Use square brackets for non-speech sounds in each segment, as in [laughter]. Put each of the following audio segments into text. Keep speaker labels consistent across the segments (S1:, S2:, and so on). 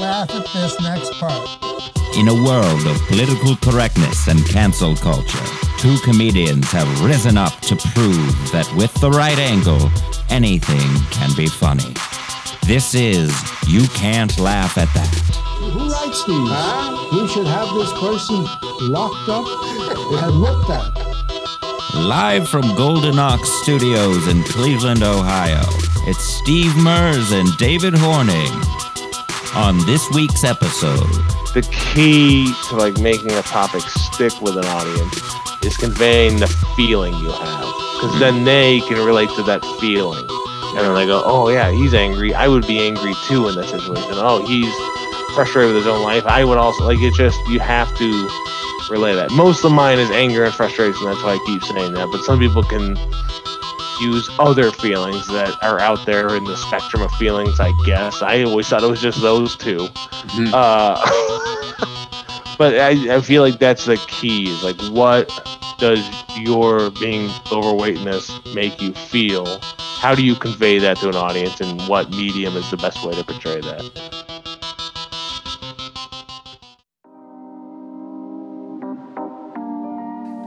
S1: laugh at this next part.
S2: In a world of political correctness and cancel culture, two comedians have risen up to prove that with the right angle, anything can be funny. This is You Can't Laugh at That.
S1: Who writes these? We should have this person locked up and looked at.
S2: Live from Golden Ox Studios in Cleveland, Ohio, it's Steve Mers and David Horning. On this week's episode,
S3: the key to like making a topic stick with an audience is conveying the feeling you have. Because then they can relate to that feeling. And then they go oh yeah he's angry. I would be angry too in that situation. Oh he's frustrated with his own life. I would also like it just you have to relay that. Most of mine is anger and frustration. That's why i keep saying that. But some people can use other feelings that are out there in the spectrum of feelings i guess. I always thought it was just those 2 uh, [laughs] but I, I feel like that's the key is like what does your being overweightness make you feel? How do you convey that to an audience and what medium is the best way to portray that?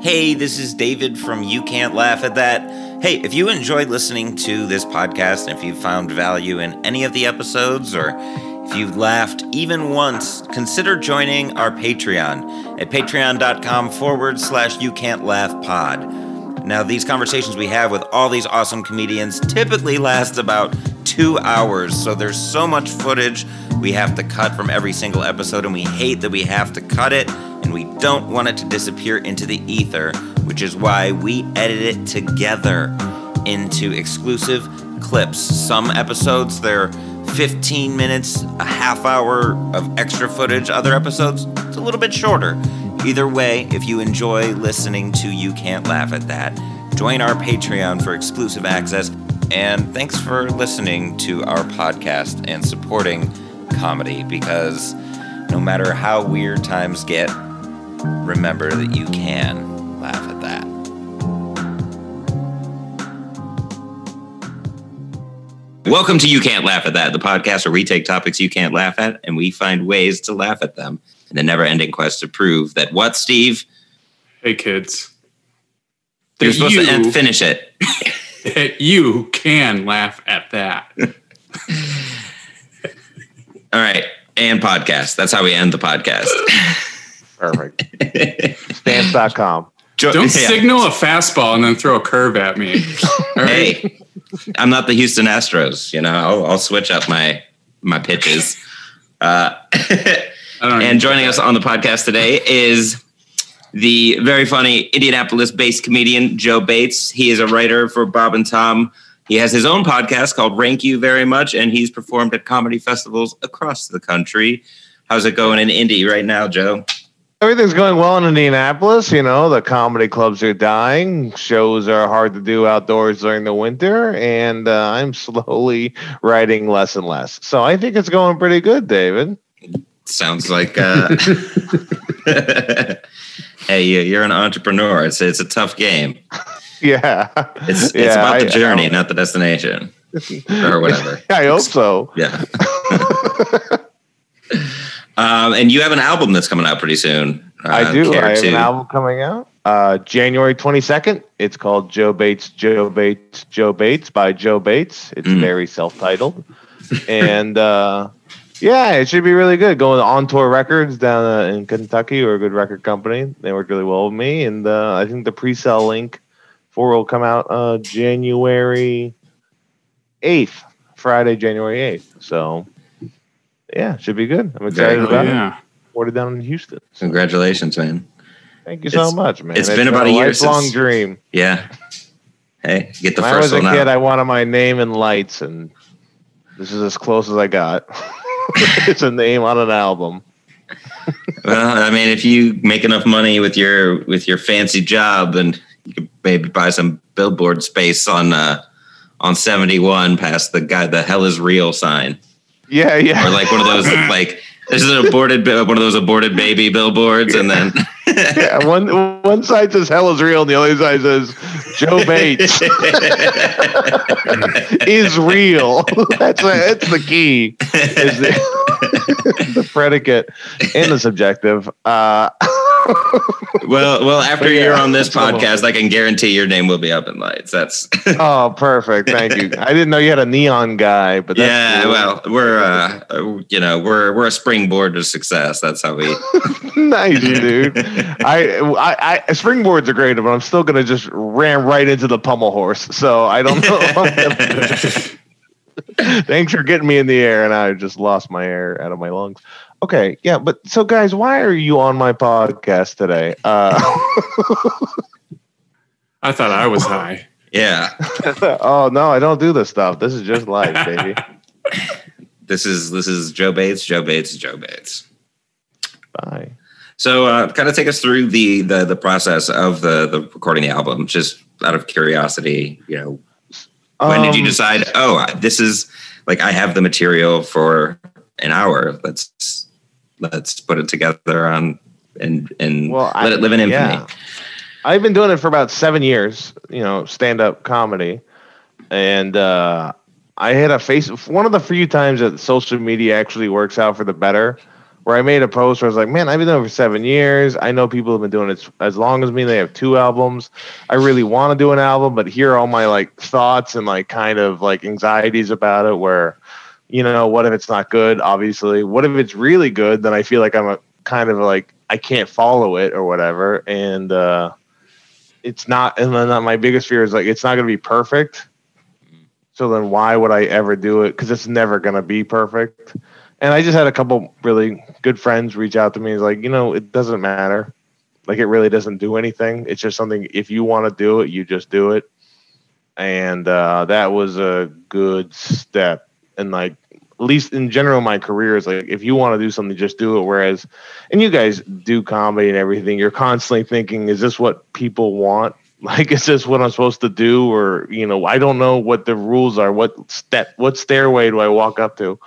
S2: Hey, this is David from You Can't Laugh at That. Hey, if you enjoyed listening to this podcast, and if you found value in any of the episodes, or if you laughed even once, consider joining our Patreon at patreon.com forward slash you can't laugh pod. Now, these conversations we have with all these awesome comedians typically last about two hours, so there's so much footage we have to cut from every single episode, and we hate that we have to cut it and we don't want it to disappear into the ether, which is why we edit it together into exclusive clips. Some episodes, they're 15 minutes, a half hour of extra footage. Other episodes, it's a little bit shorter. Either way, if you enjoy listening to You Can't Laugh at That, join our Patreon for exclusive access. And thanks for listening to our podcast and supporting comedy because no matter how weird times get, remember that you can laugh at that. Welcome to You Can't Laugh at That, the podcast where we take topics you can't laugh at and we find ways to laugh at them in the never ending quest to prove that what, Steve?
S4: Hey, kids.
S2: You're supposed
S4: you,
S2: to end, finish it. [laughs]
S4: that [laughs] you can laugh at that. [laughs]
S2: All right. And podcast. That's how we end the podcast. [laughs]
S3: perfect stamps.com
S2: Jo-
S4: Don't
S2: yeah.
S4: signal a fastball and then throw a curve at me. All right.
S2: Hey, I'm not the Houston Astros. You know, I'll, I'll switch up my my pitches. Uh, and joining us on the podcast today is the very funny Indianapolis-based comedian Joe Bates. He is a writer for Bob and Tom. He has his own podcast called Rank You Very Much, and he's performed at comedy festivals across the country. How's it going in Indy right now, Joe?
S3: everything's going well in indianapolis you know the comedy clubs are dying shows are hard to do outdoors during the winter and uh, i'm [laughs] slowly writing less and less so i think it's going pretty good david
S2: Sounds like uh, [laughs] [laughs] hey, you- you're an entrepreneur. It's it's a tough game.
S3: yeah
S2: It's it's
S3: Yeah,
S2: about the
S3: I-
S2: journey, not the destination, or whatever. [laughs]
S3: i hope so
S2: Yeah. [laughs] um, and you have an album that's coming out pretty soon. Uh,
S3: I do. I have
S2: to-
S3: an album coming out uh, January 22nd. It's called Joe Bates, Joe Bates, Joe Bates by Joe Bates. It's
S2: Mm.
S3: very self titled. and uh, yeah, it should be really good. Going to On Tour Records down uh, in Kentucky, or a good record company. They worked really well with me. And uh, I think the pre sale link for will come out uh, January 8th, Friday, January 8th. So yeah, should be good. I'm excited
S2: Very
S3: about it.
S4: yeah.
S3: Recorded down in Houston.
S2: Congratulations, man.
S3: Thank you so much, man.
S2: it's been about a year
S3: lifelong
S2: since-
S3: dream.
S2: Yeah. Hey, get the
S3: when I was a kid,
S2: out.
S3: I wanted my name in lights, and this is as close as I got. [laughs] [laughs] it's a name on an album.
S2: well, I mean, if you make enough money with your with your fancy job, then you could maybe buy some billboard space on uh, on seventy one past the guy the hell is real sign.
S3: Yeah, yeah.
S2: or like one of those like this is an aborted one of those aborted baby billboards and then [laughs]
S3: yeah, one one side says hell is real, and the other side says Joe Bates [laughs] is real. [laughs] that's that's the key. Is the, [laughs] the predicate and the subjective. Uh,
S2: well, well, after
S3: yeah,
S2: you're on this [laughs] podcast, I can guarantee your name will be up in lights. That's [laughs]
S3: oh, perfect. Thank you. I didn't know you had a neon guy, but that's
S2: yeah.
S3: cool.
S2: Well, we're uh, uh, you know, we're we're a springboard to success. That's how we. [laughs]
S3: nice, dude. I, I, I, springboards are great, but I'm still gonna just ram right into the pommel horse. So I don't know. Thanks for getting me in the air, and I just lost my air out of my lungs. Okay, yeah, but so guys, why are you on my podcast today? Uh, [laughs]
S4: I thought I was high.
S2: Yeah, [laughs]
S3: oh no, I don't do this stuff. This is just life, baby. [laughs]
S2: this is this is Joe Bates. Joe Bates. Joe Bates.
S3: Bye.
S2: So, uh, kind of take us through the the the process of the the recording the album, just out of curiosity. You know, when did you
S3: Um,
S2: decide? Oh, this is like I have the material for an hour. Let's let's put it together on and and
S3: Well, I-
S2: let it live in infamy.
S3: yeah. I've been doing it for about seven years, you know, stand up comedy. And uh, I had a face, one of the few times that social media actually works out for the better, where I made a post where I was like, man, I've been doing it for seven years. I know people have been doing it as long as me. They have two albums. I really want to do an album, but here are all my like thoughts and like kind of like anxieties about it where, you know, what if it's not good? Obviously, what if it's really good? Then I feel like I'm a kind of like I can't follow it or whatever, and uh, it's not. And then my biggest fear is like it's not going to be perfect. So then why would I ever do it? Because it's never going to be perfect. And I just had a couple really good friends reach out to me. It's like, you know, it doesn't matter. Like it really doesn't do anything. It's just something. If you want to do it, you just do it. And uh, that was a good step. And like at least in general, my career is like if you want to do something, just do it. Whereas, and you guys do comedy and everything, you're constantly thinking, is this what people want? [laughs] Like, is this what I'm supposed to do? Or you know, I don't know what the rules are. What step, what stairway do I walk up to?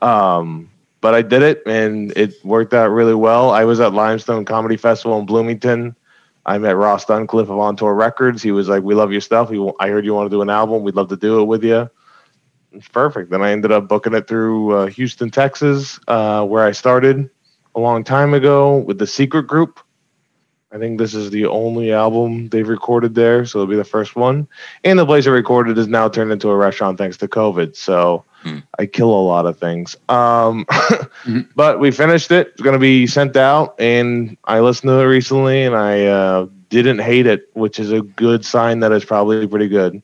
S3: Um, but I did it, and it worked out really well. I was at Limestone Comedy Festival in Bloomington. I met Ross Duncliffe of On Tour Records. He was like, "We love your stuff. We, I heard you want to do an album. We'd love to do it with you." It's perfect. Then I ended up booking it through uh, Houston, Texas, uh, where I started a long time ago with the Secret Group. I think this is the only album they've recorded there, so it'll be the first one. And the place I recorded is now turned into a restaurant thanks to COVID. So
S2: Hmm.
S3: I kill a lot of things. Um, [laughs] But we finished it. It's going to be sent out, and I listened to it recently, and I uh, didn't hate it, which is a good sign that it's probably pretty good.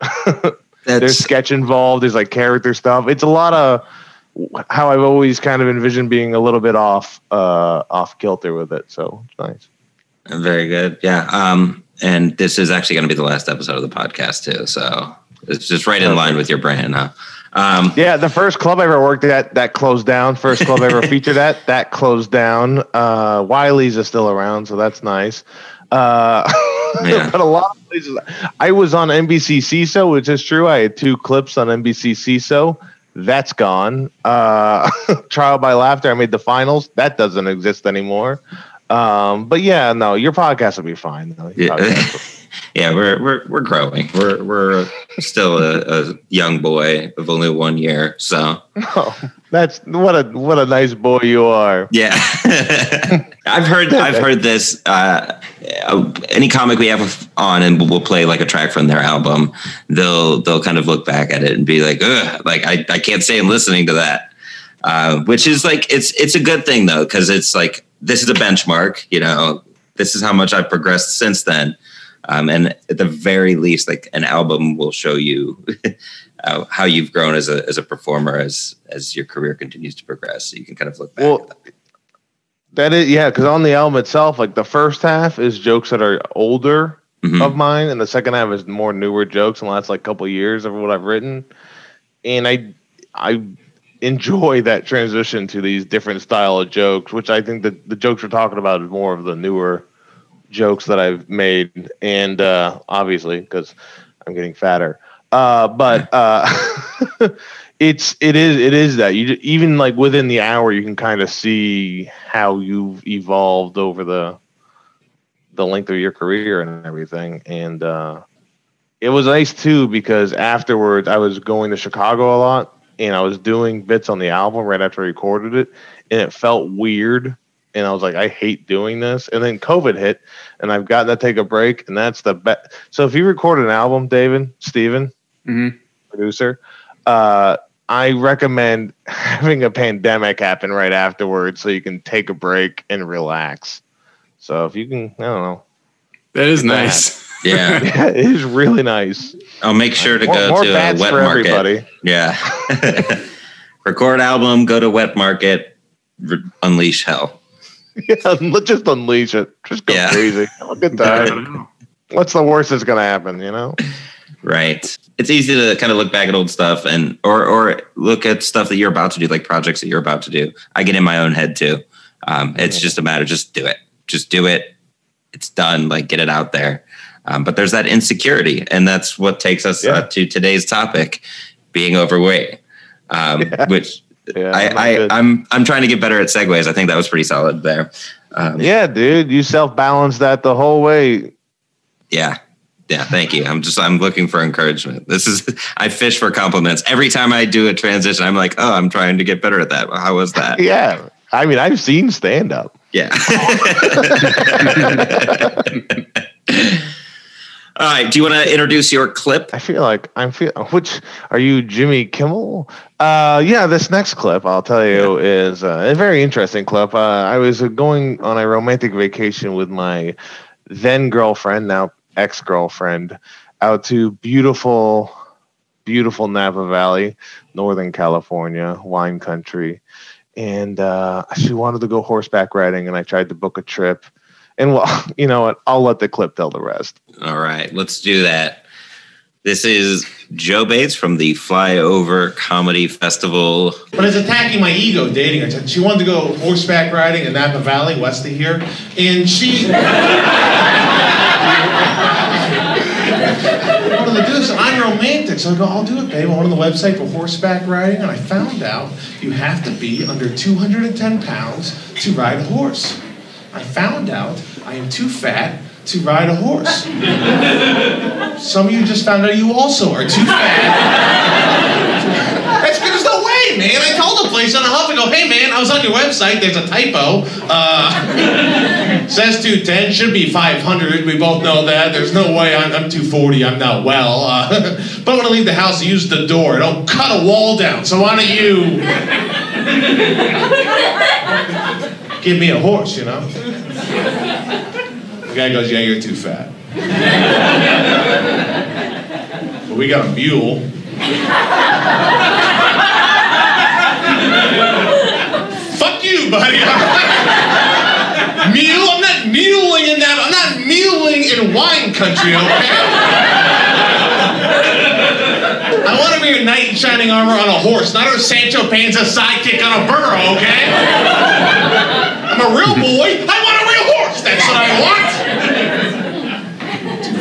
S3: [laughs] There's sketch involved. There's like character stuff. It's a lot of how I've always kind of envisioned being a little bit off uh, off kilter with it. So it's nice.
S2: very good. Yeah. Um, and this is actually going to be the last episode of the podcast too. So it's just right in line with your brand. Huh? Um,
S3: Yeah, the first club I ever worked at that closed down. First club I ever [laughs] featured at that closed down. Uh, Wiley's is still around, so that's nice. Uh, [laughs]
S2: Yeah.
S3: but a lot of places. I was on NBC Seeso, which is true. I had two clips on NBC Seeso. That's gone. Uh, [laughs] Trial by Laughter. I made the finals. That doesn't exist anymore. Um, but yeah, no, your podcast will be fine. though. Your
S2: Yeah. [laughs] yeah, we're we're we're growing. We're we're still a, a young boy of only one year. So
S3: will- that's what a what a nice boy you are.
S2: yeah, [laughs] I've heard I've heard this. Uh, uh, any comic we have on, and we'll play like a track from their album. They'll they'll kind of look back at it and be like, Ugh, like I I can't say I'm listening to that. Uh, which is like it's it's a good thing though because it's like this is a benchmark. You know, this is how much I've progressed since then. Um, and at the very least, like an album will show you [laughs] uh, how you've grown as a as a performer as as your career continues to progress. So you can kind of look back.
S3: Well,
S2: at that.
S3: Is, yeah, because on the album itself, like the first half is jokes that are older
S2: Mhm.
S3: of mine, and the second half is more newer jokes in the last like couple of years of what I've written. And I, I enjoy that transition to these different style of jokes, which I think that the jokes we're talking about is more of the newer jokes that I've made, and uh, obviously because I'm getting fatter. Uh, but uh, [laughs] it's it is it is that you even like within the hour you can kind of see how you've evolved over the
S5: the length of your career and everything. And uh, it was nice too because afterwards I was going to Chicago a lot and I was doing bits on the album right after I recorded it, and it felt weird. And I was like, I hate doing this. And then COVID hit, and I've gotten to take a break, and that's the best. So if you record an album, David, Steven,
S4: Mhm.
S5: producer, uh, I recommend [laughs] having a pandemic happen right afterwards so you can take a break and relax. So if you can, I don't know.
S4: That is
S5: Get that.
S4: nice. [laughs]
S2: Yeah. [laughs]
S5: Yeah, it is really nice.
S2: I'll make sure to
S5: more
S2: go
S5: more
S2: to a wet
S5: for
S2: market.
S5: everybody.
S2: Yeah. Record album, go to wet market, re- unleash hell. [laughs]
S5: Yeah, let's just unleash it. Just go
S2: Yeah.
S5: crazy. Have a good [laughs] time. What's the worst that's gonna happen? You know?
S2: Right. It's easy to kind of look back at old stuff and or or look at stuff that you're about to do, like projects that you're about to do. I get in my own head too. Um, it's just a matter, just do it. Just do it. It's done. Like get it out there. Um, but there's that insecurity, and that's what takes us
S5: Yeah.
S2: uh, to today's topic: being overweight. Um, [laughs]
S5: Yeah.
S2: Which
S5: Yeah,
S2: I, I, I'm I'm trying to get better at segues. I think that was pretty solid there. Um,
S5: yeah, dude, you self balance that the whole way.
S2: Yeah. Yeah, thank you. I'm just I'm looking for encouragement. This is I fish for compliments. Every time I do a transition, I'm like, "Oh, I'm trying to get better at that." How was that? [laughs]
S5: Yeah, I mean, I've seen stand up.
S2: Yeah. [laughs] [laughs] All right, do you want to introduce your clip?
S5: I feel like I'm feel. Which are you, Jimmy Kimmel? Uh, yeah. This next clip, I'll tell you, is uh, a very interesting clip. Uh, I was uh, going on a romantic vacation with my then girlfriend, now ex girlfriend, out to beautiful, beautiful Napa Valley, Northern California, wine country, and uh, she wanted to go horseback riding, and I tried to book a trip. And well, [laughs] you know what? I'll let the clip tell the rest.
S2: All right, let's do that. This is Joe Bates from the Flyover Comedy Festival.
S3: But it's attacking my ego dating her. She wanted to go horseback riding in Napa Valley, west of here, and she wanted to do this. And I'm romantic, so I go, I'll do it, babe. I went on the website for horseback riding, and I found out you have to be under 210 pounds to ride a horse. I found out I am too fat to ride a horse. Some of you just found out you also are too fat. That's there's no way, man. I called the place on a huff. I go, hey, man, I was on your website. There's a typo. Uh, [laughs] says 210, should be 500. We both know that. There's no way I'm, I'm 240. I'm not well. Uh, [laughs] but when I leave the house, use the door. Don't cut a wall down. So why don't you give me a horse, you know? The guy goes, yeah, you're too fat. But we got a mule. Fuck you, buddy. Mule? I'm not muling in that. I'm not muling in wine country, okay? I want to be knight in shining armor on a horse, not a Sancho Panza sidekick on a burro, okay? I'm a real boy. I want a real horse. That's what I want.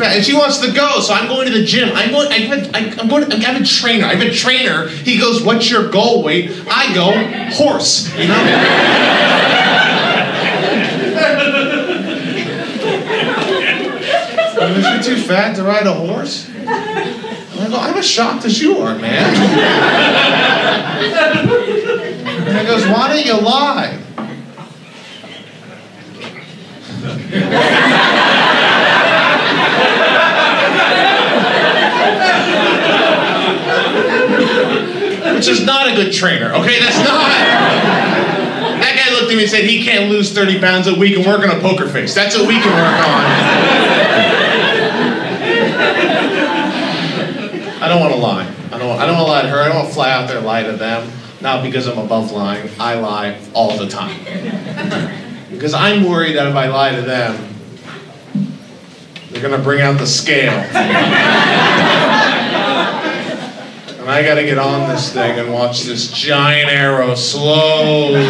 S3: And she wants to go, so I'm going to the gym. I'm going. I have, I, I'm going. I have a trainer. I have a trainer. He goes, "What's your goal weight?" I go, "Horse." You know. Is [laughs] you too fat to ride a horse? I'm as shocked as you are, man. And he goes, why don't you lie? Which is not a good trainer, okay? That's not. That guy looked at me and said he can't lose 30 pounds a week and work on a poker face. That's what we can work on. Don't want to lie. I don't. I don't want to lie to her. I don't want to fly out there and lie to them. Not because I'm above lying. I lie all the time. Because I'm worried that if I lie to them, they're gonna bring out the scale. And I gotta get on this thing and watch this giant arrow slowly,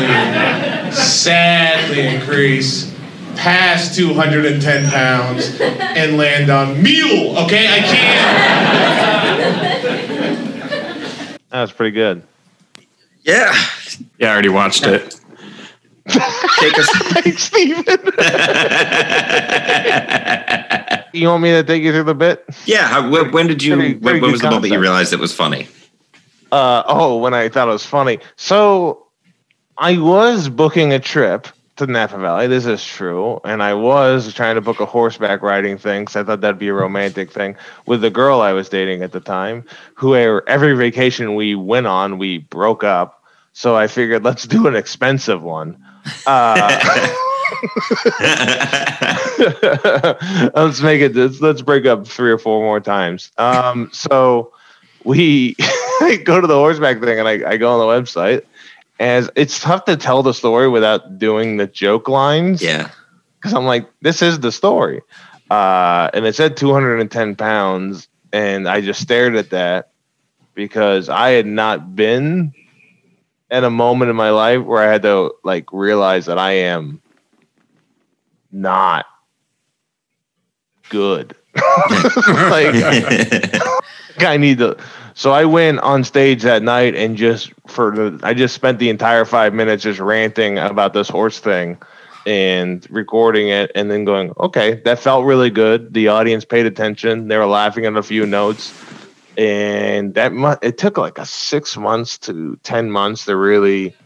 S3: sadly increase past 210 pounds and land on mule. Okay, I can't.
S5: That was pretty good.
S2: Yeah.
S4: Yeah, I already watched it.
S2: take us. [laughs]
S3: Steven. [laughs] you want me to take you through the bit?
S2: yeah. How, when, when did you?
S3: Very-
S2: when,
S3: very
S2: when was the moment you realized it was funny?
S3: Uh, oh, when I thought it was funny. So I was booking a trip to Napa Valley. This is true. And I was trying to book a horseback riding thing because I thought that'd be a romantic thing with the girl I was dating at the time, who er- every vacation we went on, we broke up. So I figured let's do an expensive one. Uh, [laughs] let's make it let's, let's break up three or four more times um so we [laughs] go to the horseback thing and I, I go on the website and it's tough to tell the story without doing the joke lines
S2: yeah.
S3: because i'm like this is the story uh and it said 210 pounds and i just stared at that because i had not been at a moment in my life where i had to like realize that i am not good [laughs] [laughs] [laughs] like I need to. So I went on stage that night and just for the, I just spent the entire five minutes just ranting about this horse thing and recording it and then going, okay, that felt really good. The audience paid attention. They were laughing at a few notes. And that mu- it took like a six months to 10 months to really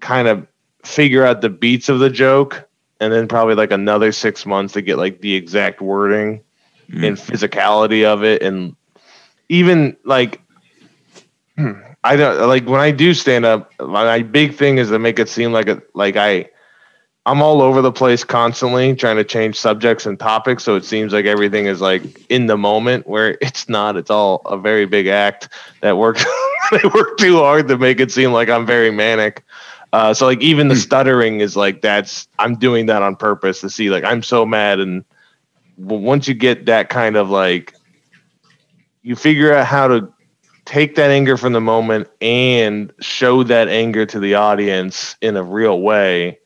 S3: kind of figure out the beats of the joke. And then probably like another six months to get like the exact wording mm. and physicality of it and even like I don't like when I do stand up. My big thing is to make it seem like a like I I'm all over the place constantly trying to change subjects and topics, so it seems like everything is like in the moment where [laughs] it's not. It's all a very big act that works. [laughs] I work too hard to make it seem like I'm very manic. Uh, so like even the stuttering is like that's I'm doing that on purpose to see like I'm so mad and once you get that kind of like you figure out how to take that anger from the moment and show that anger to the audience in a real way.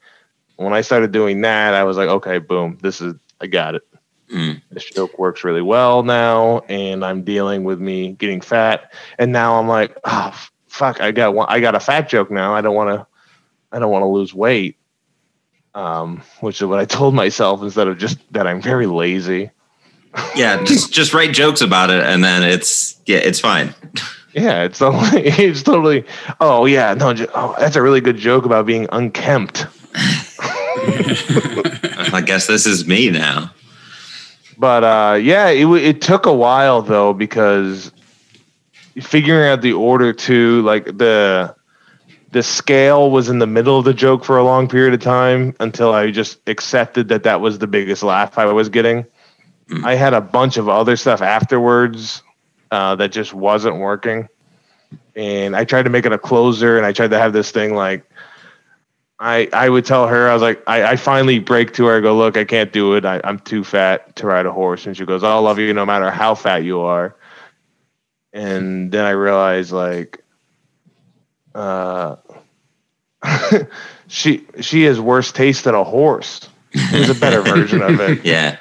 S3: When i started doing that i was like okay boom this is i got it.
S2: Mm.
S3: this joke works really well now and i'm dealing with me getting fat. And now i'm like oh fuck i got one i got a fat joke now. I don't want to i don't want to lose weight. Um which is what i told myself instead of just that i'm very lazy
S2: Yeah. [laughs] Just just write jokes about it, and then it's yeah, it's fine.
S3: Yeah, it's totally, [laughs] it's totally. Oh yeah, no, oh, that's a really good joke about being unkempt. [laughs]
S2: I guess this is me now.
S3: But uh, yeah, it it took a while though because figuring out the order to like the the scale was in the middle of the joke for a long period of time until I just accepted that that was the biggest laugh I was getting. [clears throat] I had a bunch of other stuff afterwards uh, that just wasn't working, and I tried to make it a closer, and I tried to have this thing like. I, I would tell her I was like I, I finally break to her I go look I can't do it. I, I'm too fat to ride a horse. And she goes I'll love you no matter how fat you are. And then I realized like uh [laughs] she she has worse taste than a horse. It a better version of it. [laughs]
S2: Yeah.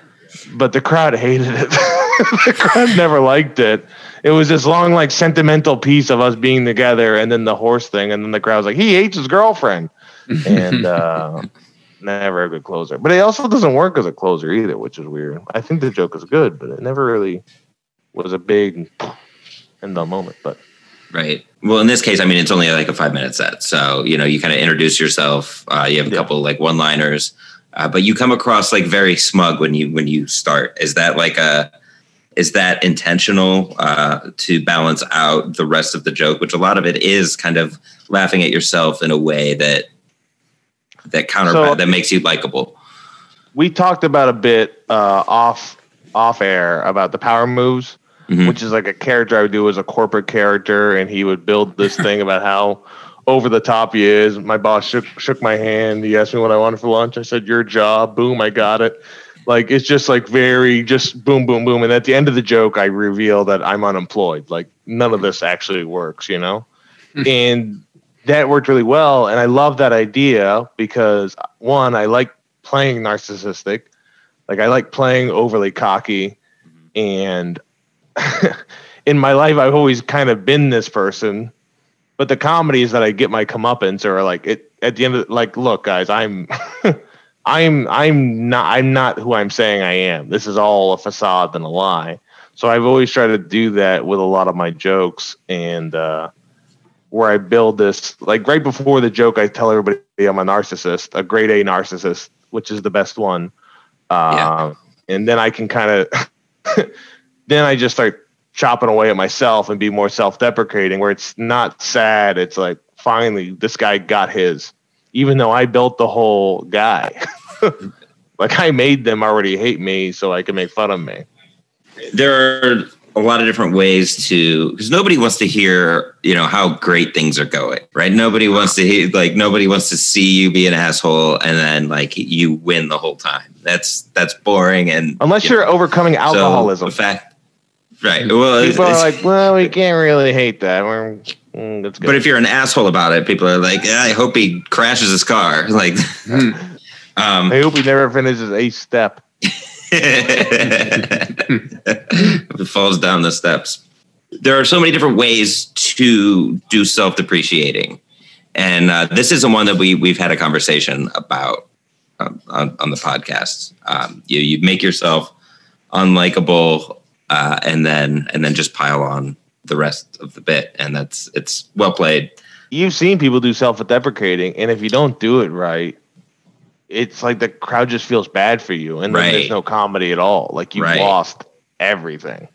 S3: But the crowd hated it. [laughs] the crowd never liked it. It was this long, like sentimental piece of us being together, and then the horse thing, and then the crowd was like, "He hates his girlfriend," [laughs] and uh, never a good closer. But it also doesn't work as a closer either, which is weird. I think the joke is good, but it never really was a big in the moment. But
S2: Right. Well, in this case, I mean, it's only like a five minute set. So, you know, you kind of introduce yourself. Uh, you have a
S3: Yeah.
S2: couple like one liners, uh, but you come across like very smug when you when you start. Is that like a is that intentional uh, to balance out the rest of the joke, which a lot of it is kind of laughing at yourself in a way that that counter
S3: So-
S2: that makes you likable.
S3: we talked about a bit uh, off off air about the power moves.
S2: Mhm.
S3: which is like a character I would do as a corporate character, and he would build this [laughs] thing about how over the top he is. My boss shook shook my hand. He asked me what I wanted for lunch. I said, "Your job." Boom, I got it. Like it's just like very just boom, boom, boom. And at the end of the joke, I reveal that I'm unemployed. Like none of this actually works, you know. Hmm. and that worked really well, and I love that idea because one, I like playing narcissistic. Like I like playing overly cocky, mm-hmm. and [laughs] in my life, I've always kind of been this person. But the comedy is that I get my comeuppance or like it at the end of like, look, guys, I'm [laughs] I'm I'm not I'm not who I'm saying I am. This is all a facade and a lie. So I've always tried to do that with a lot of my jokes and uh where I build this like right before the joke I tell everybody I'm a narcissist, a grade A narcissist, which is the best one. Uh,
S2: Yeah.
S3: and then I can kind of [laughs] then I just start chopping away at myself and be more self-deprecating where it's not sad. It's like finally this guy got his even though I built the whole guy. [laughs] Like I made them already hate me so I can make fun of me.
S2: There are a lot of different ways to because nobody wants to hear you know how great things are going right? Nobody wants to hear like nobody wants to see you be an asshole and then like you win the whole time. That's that's boring and
S3: unless
S2: you
S3: you're overcoming
S2: so
S3: alcoholism.
S2: the fact right well it's,
S3: people are
S2: it's-
S3: like well we can't really hate that We're, mm, that's good
S2: but if you're an asshole about it people are like "Yeah, i hope he crashes his car [laughs] like [laughs] um
S3: I hope he never finishes a step
S2: if [laughs] it falls down the steps. There are so many different ways to do self depreciating. And uh, this isn't one that we, we've had a conversation about um, on, on the podcast. Um, you, you make yourself unlikable uh, and then and then just pile on the rest of the bit. And that's it's well played.
S3: you've seen people do self-deprecating and if you don't do it right it's like the crowd just feels bad for you and then
S2: Right.
S3: there's no comedy at all like you
S2: Right.
S3: lost everything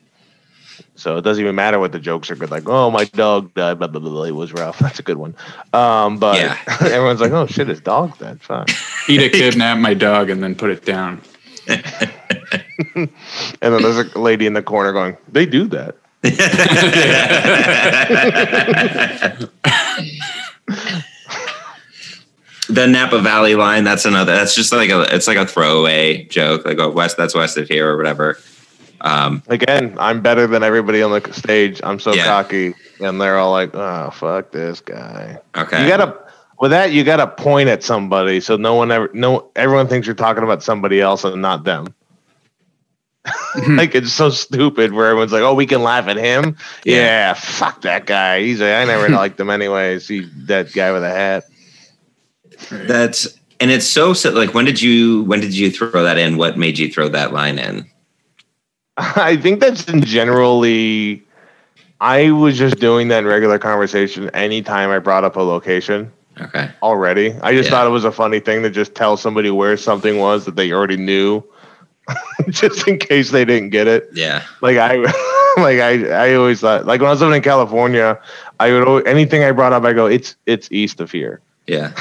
S3: so it doesn't even matter what the jokes are good like oh my dog died blah blah blah, blah it was rough [laughs] that's a good one um but
S2: Yeah. [laughs]
S3: everyone's like oh shit his dog died fine
S4: Peter kidnapped my dog and then put it down. [laughs] [laughs]
S3: and then there's a lady in the corner going they do that [laughs]
S2: the Napa Valley line, that's another that's just like a it's like a throwaway joke, like oh west that's west of here or whatever. Um
S3: again i'm better than everybody on the stage i'm so
S2: Yeah.
S3: cocky and they're all like oh fuck this guy
S2: okay.
S3: You gotta with that you gotta point at somebody so no one ever no everyone thinks you're talking about somebody else and not them. [laughs] like it's so stupid where everyone's like, "Oh, we can laugh at him."
S2: Yeah.
S3: Yeah, fuck that guy. He's a, I never [laughs] liked him anyways. He that guy with a hat.
S2: That's and it's so so like when did you when did you throw that in? What made you throw that line in? [laughs]
S3: I think that's in generally. I was just doing that in regular conversation anytime I brought up a location.
S2: Okay.
S3: already. I just
S2: Yeah.
S3: thought it was a funny thing to just tell somebody where something was that they already knew, [laughs] just in case they didn't get it.
S2: Yeah.
S3: Like I, [laughs] like I, I always thought, like when I was living in California, I would always, anything I brought up, I go, it's it's east of here.
S2: Yeah.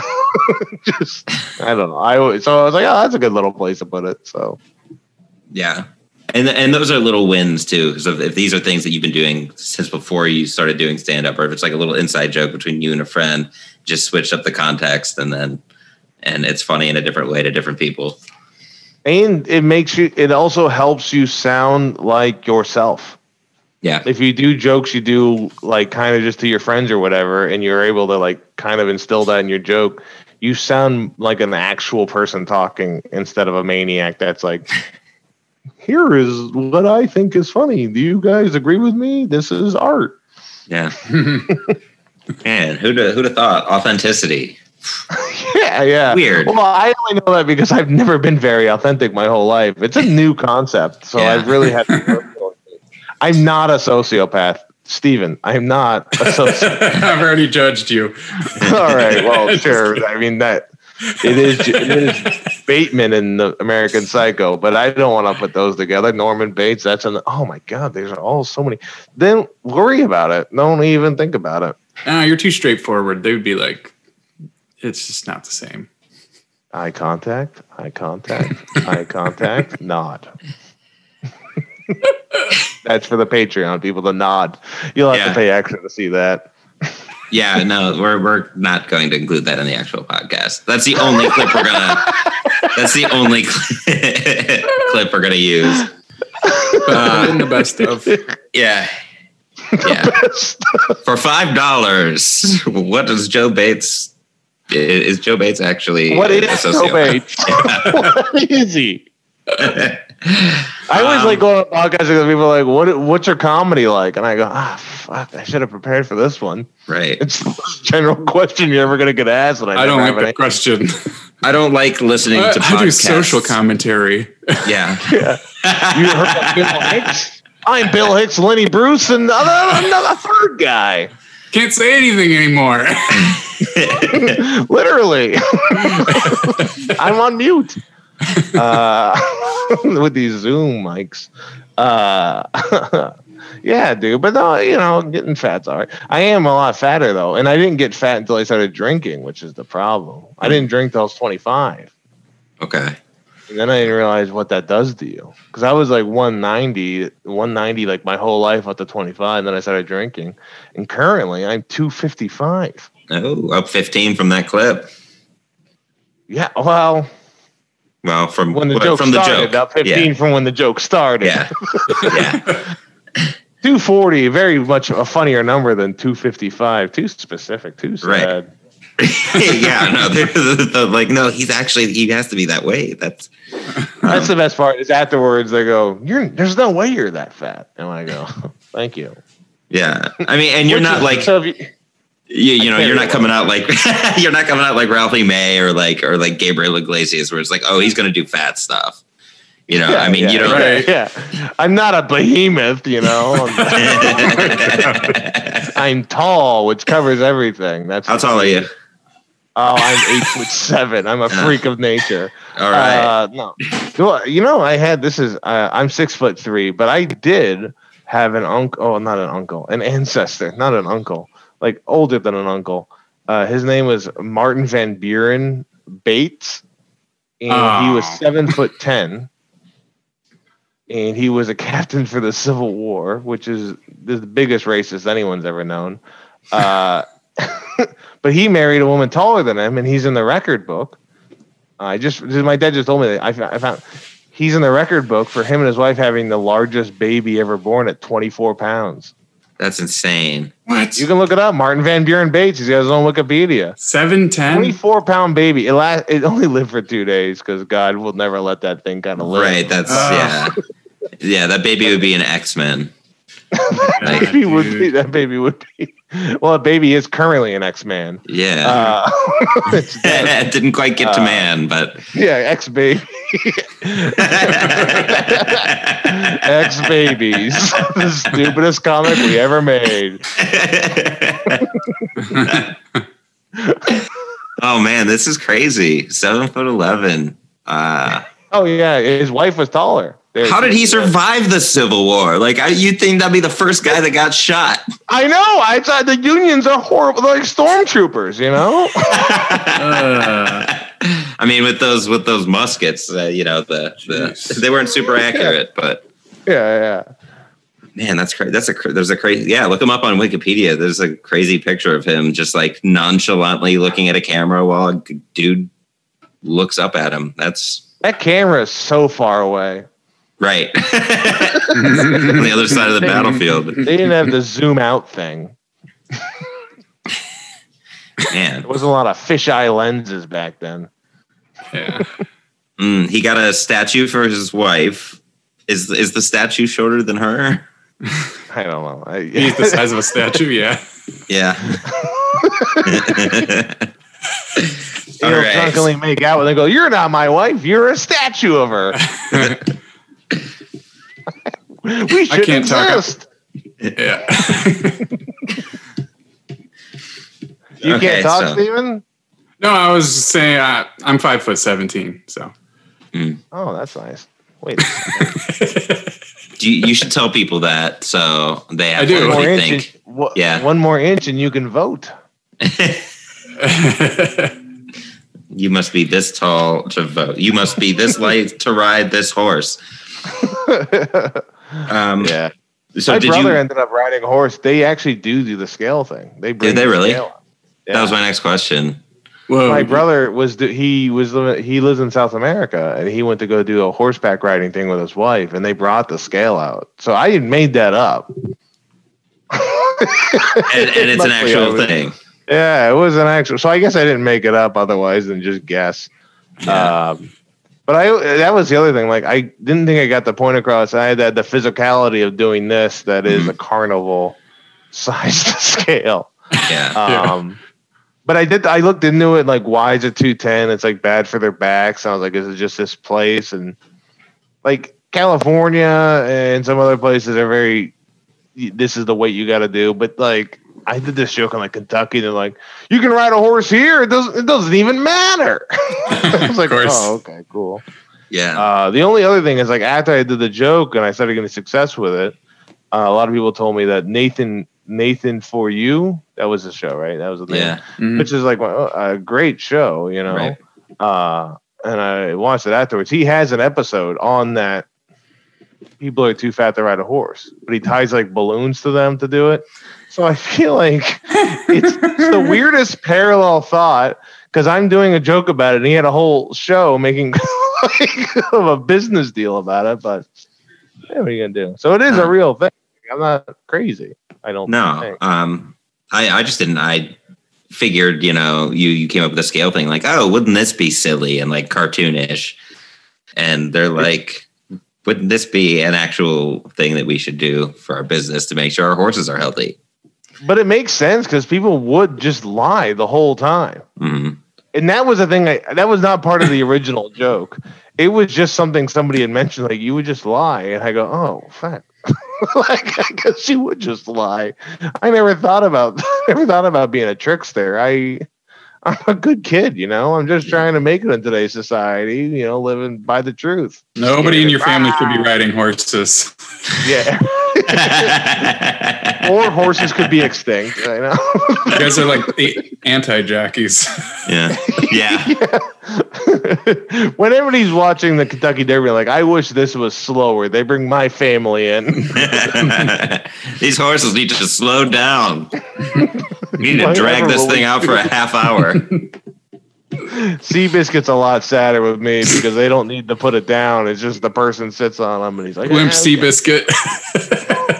S2: [laughs]
S3: just I don't know. I always, so I was like, oh, that's a good little place to put it. So
S2: Yeah. And and those are little wins too. Because if, if these are things that you've been doing since before you started doing stand up, or if it's like a little inside joke between you and a friend, just switch up the context and then and it's funny in a different way to different people.
S3: And it makes you. It also helps you sound like yourself.
S2: Yeah.
S3: if you do jokes you do like kind of just to your friends or whatever and you're able to like kind of instill that in your joke you sound like an actual person talking instead of a maniac that's like [laughs] here is what i think is funny do you guys agree with me this is art
S2: Yeah. [laughs] Man, who'd have, who'd have thought authenticity? [laughs]
S3: yeah [laughs] yeah
S2: Weird.
S3: well i only know that because i've never been very authentic my whole life it's a [laughs] new concept so
S2: Yeah.
S3: i've really had to work on it. i'm not a sociopath Steven, I'm not a sociopath. [laughs]
S4: I've already judged you.
S3: All right. Well, sure. I mean that it is it is Bateman in the American Psycho, but I don't want to put those together. Norman Bates. That's an oh my god. There's all so many. Then worry about it. Don't even think about it.
S4: Ah, you're too straightforward. They would be like, it's just not the same.
S3: Eye contact. Eye contact. eye [laughs] contact. Nod. [laughs] That's for the Patreon people to nod. You'll have
S2: Yeah.
S3: to pay extra to see that. [laughs]
S2: Yeah, no, we're we're not going to include that in the actual podcast. That's the only clip we're gonna. That's the only clip we're gonna use.
S4: But in uh, the best of.
S2: Yeah, yeah. For five dollars, what does Joe Bates? I- Is Joe Bates actually?
S3: What is
S2: a
S3: is Joe? Bates? [laughs] what is he? I always like going on podcasts because people are like, "What? What's your comedy like?" And I go, "Ah, fuck! I should have prepared for this one."
S2: Right.
S3: It's the most general [laughs] question you're ever gonna get asked, and I,
S4: I don't like
S3: have
S4: that question.
S2: I don't like listening
S4: I,
S2: to
S4: I do social commentary.
S2: Yeah. [laughs]
S3: an- You heard Bill Hicks? I'm Bill Hicks, Lenny Bruce, and another, another third guy.
S4: Can't say anything anymore. [laughs]
S3: Literally, [laughs] I'm on mute uh, [laughs] with these Zoom mics. Uh, yeah, dude. But no, you know, getting fat's all right. I am a lot fatter though, and I didn't get fat until I started drinking, which is the problem. I didn't drink till I was 25.
S2: Okay.
S3: And then I didn't realize what that does to you. Because I was like 190, 190 like my whole life up to 25. And then I started drinking. And currently I'm 255.
S2: Oh, up 15 from that clip.
S3: Yeah. Well,
S2: Well, from
S3: when the
S2: well,
S3: joke
S2: from the
S3: started,
S2: joke.
S3: up 15 from when the joke started.
S2: Yeah. [laughs] Yeah.
S3: 240, very much a funnier number than 255. Too specific, too sad. [laughs]
S2: yeah. No, [laughs] they're- they're like, no, he's actually, he has to be that way. That's,
S3: That's the um, best part is afterwards they go, You're there's no way you're that fat. And I go, Thank you.
S2: yeah. I mean, and you're not
S3: is-
S2: like,
S3: so you,
S2: you, you know, you're not coming out like, [laughs] you're not coming out like Ralphie May or like, or like Gabriel Iglesias, where it's like, oh, he's going to do fat stuff. You know, I mean,
S3: yeah,
S2: you don't,
S4: Right.
S3: Yeah. I'm not a behemoth, you know. [laughs] [laughs] I'm tall, which covers everything. That's
S2: How tall are you?
S3: Oh, I'm eight foot seven. I'm a freak of nature.
S2: All right.
S3: Uh, no, Well, you know, I had this is uh, I'm six foot three, but I did have an uncle. Oh, not an uncle, an ancestor, not an uncle, like older than an uncle. Uh, his name was Martin Van Buren Bates, and he was
S4: Oh.
S3: seven foot ten. And he was a [laughs] captain for the Civil War, which is the biggest racist anyone's ever known. Uh, [laughs] but he married a woman taller than him, and he's in the record book. I just my dad just told me that I, I found he's in the record book for him and his wife having the largest baby ever born at 24 pounds.
S2: That's insane.
S4: what?
S3: You can look it up. Martin Van Buren Bates. He's got his own Wikipedia.
S4: Seven ten.
S3: 24 pound baby. It last. It only lived for two days because God will never let that thing kind of live.
S2: Right. That's,
S4: Ugh.
S2: yeah. Yeah. That baby would be an X Men. [laughs]
S3: That baby would be. That baby would be. Well, a baby is currently an X Man.
S2: Yeah.
S3: Uh, [laughs]
S2: it [laughs] didn't quite get to
S3: Uh,
S2: man, but
S3: yeah, X baby. X babies. the stupidest comic we ever made.
S2: oh man, this is crazy. Seven foot eleven. Uh,
S3: Oh yeah, his wife was taller. There-
S2: how did he survive the Civil War? Like, I, you'd think that'd be the first guy that got shot.
S3: I know. I thought the unions are horrible, They're like stormtroopers. You know. [laughs]
S4: Uh,
S2: I mean, with those with those muskets, uh, you know, the, the they weren't super accurate, but
S3: yeah, yeah.
S2: man, that's crazy. That's a cra- there's a crazy yeah. Look him up on Wikipedia. There's a crazy picture of him just like nonchalantly looking at a camera while a dude looks up at him. That's
S3: That camera is so far away.
S2: Right [laughs] on the other side of the battlefield.
S3: They didn't have the zoom out thing.
S2: Man,
S3: There wasn't a lot of fisheye lenses back then.
S4: yeah.
S2: Mm, he got a statue for his wife. Is is the statue shorter than her?
S3: I don't know. I,
S4: He's the size of a statue. Yeah.
S2: Yeah. [laughs]
S3: you
S2: All
S3: know,
S2: right.
S3: drunkenly make out with and go, "You're not my wife. You're a statue of her." [laughs] we should
S4: can't talk-
S3: exist.
S4: Yeah.
S3: You
S2: Okay,
S3: can't talk,
S2: so-
S3: Steven?
S4: no, I was saying uh, I'm five foot seventeen. So.
S3: Oh, that's nice. Wait. [laughs]
S2: Do you, you should tell people that so they
S4: I
S2: have
S4: do.
S2: what
S3: one more
S2: they
S3: inch.
S2: think.
S3: and- wha-
S2: Yeah.
S3: one more inch, and you can vote. [laughs]
S2: You must be this tall to vote. You must be this light to ride this horse. [laughs] Um,
S3: Yeah.
S2: So
S3: My
S2: did
S3: brother
S2: you?
S3: ended up riding a horse. They actually do do the scale thing. They bring
S2: they
S3: the
S2: really?
S3: scale out.
S2: That was my next question.
S4: Whoa.
S3: my brother was he was li- he lives in South America and he went to go do a horseback riding thing with his wife and they brought the scale out. So I made that up.
S2: And, and [laughs] it's an actual
S3: was-
S2: thing.
S3: Yeah, it was an actual. So I guess I didn't make it up otherwise than just guess.
S2: Yeah.
S3: Um, But I that was the other thing. Like I didn't think I got the point across. I had that the physicality of doing this that is a [laughs] carnival sized scale.
S2: Yeah.
S3: Um, but I did. I looked into it. Like, why is it two ten? It's like bad for their backs. I was like, is it just this place? And like California and some other places are very. This is the weight you got to do. But like, I did this joke on like Kentucky. They're like, you can ride a horse here. It doesn't. It doesn't even matter. [laughs] I was [laughs] like, oh, okay, cool.
S2: yeah.
S3: Uh, the only other thing is like after I did the joke and I started getting success with it, uh, a lot of people told me that Nathan Nathan for you that was the show, right? That was the name
S2: yeah.
S4: Mhm.
S3: which is like well, a great show, you know.
S2: Right.
S3: Uh, and I watched it afterwards. He has an episode on that. People are too fat to ride a horse, but he ties like balloons to them to do it. So I feel like it's, it's the [laughs] weirdest parallel thought because I'm doing a joke about it, and he had a whole show making [laughs] like, of a business deal about it. But yeah, what are you gonna do? So it is a real thing. I'm not crazy. I don't
S2: No.
S3: think.
S2: Um I, I just didn't I figured, you know, you you came up with a scale thing like, oh, wouldn't this be silly and like cartoonish? And they're like, wouldn't this be an actual thing that we should do for our business to make sure our horses are healthy?
S3: But it makes sense because people would just lie the whole time.
S2: Mhm.
S3: and that was the thing I, that was not part of the original [laughs] joke. It was just something somebody had mentioned like you would just lie. And i go oh fuck. [laughs] Like i guess you would just lie. I never thought about [laughs] never thought about being a trickster. I i'm a good kid you know? I'm just trying to make it in today's society you know living by the truth.
S4: Nobody in your family should be riding horses.
S3: yeah [laughs] or horses could be extinct i know
S4: You guys are like the anti jackies.
S2: yeah. Yeah. [laughs]
S3: when everybody's watching the Kentucky Derby, like I wish this was slower. They bring my family in. [laughs]
S2: These horses need to slow down. We need to drag this thing out for a half hour.
S3: Seabiscuit's a lot sadder with me because they don't need to put it down. It's just the person sits on them and he's like, [laughs]
S4: Limp
S3: "Ah,
S4: Sea Biscuit.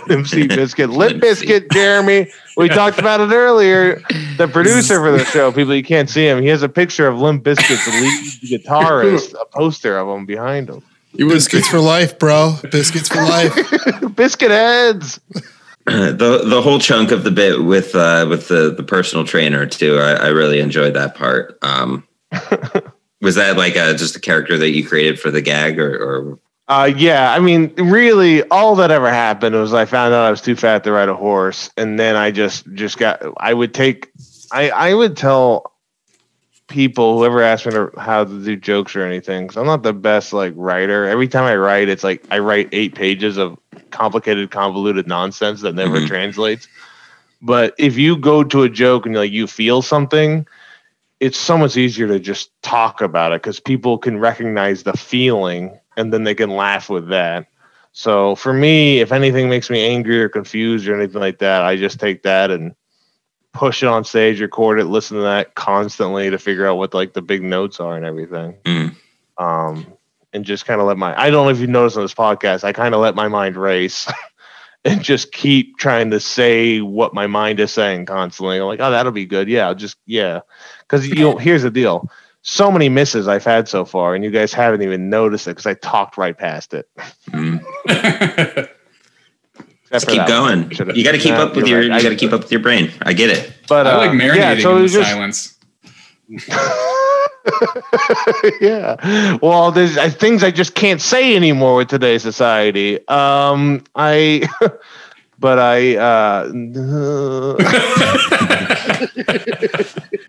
S3: Limp Seabiscuit. Limp Bizkit, Jeremy. We talked about it earlier. The producer for the show, people you can't see him, he has a picture of Limp Bizkit's lead guitarist, a poster of him behind him.
S4: He was
S6: Biscuits for life, bro. Biscuits for life. [laughs]
S3: Biscuit heads. [clears throat]
S2: the the whole chunk of the bit with uh, with the the personal trainer too. I, I really enjoyed that part. Um, [laughs] was that like a, just a character that you created for the gag, or, or
S3: Uh, yeah, I mean, really, all that ever happened was I found out I was too fat to ride a horse, and then I just just got. I would take, I I would tell people whoever asked me to, how to do jokes or anything. Cause I'm not the best like writer. Every time I write, it's like I write eight pages of complicated, convoluted nonsense that never
S2: Mhm.
S3: translates. But if you go to a joke and like you feel something, it's so much easier to just talk about it because people can recognize the feeling and then they can laugh with that. So for me, if anything makes me angry or confused or anything like that, I just take that and push it on stage, record it, listen to that constantly to figure out what like the big notes are and everything.
S2: Mm.
S3: Um, and just kind of let my I don't know if you noticed on this podcast, I kind of let my mind race [laughs] and just keep trying to say what my mind is saying constantly. I'm like, oh, that'll be good. Yeah, just yeah. Because you know, here's the deal. So many misses I've had so far, and you guys haven't even noticed it because I talked right past it.
S2: mm. [laughs]
S3: Except
S2: Just keep going?
S3: Should've-
S2: You got to keep
S3: Yeah,
S2: up with your
S3: right.
S2: you
S3: I-
S2: got to keep up with your brain. I get it.
S3: But
S4: I like
S3: uh,
S4: marinating
S3: yeah, so
S4: in the
S3: just
S4: silence. [laughs] [laughs]
S3: yeah. Well, there's uh, things I just can't say anymore with today's society. Um, I, [laughs] but I, uh, [laughs]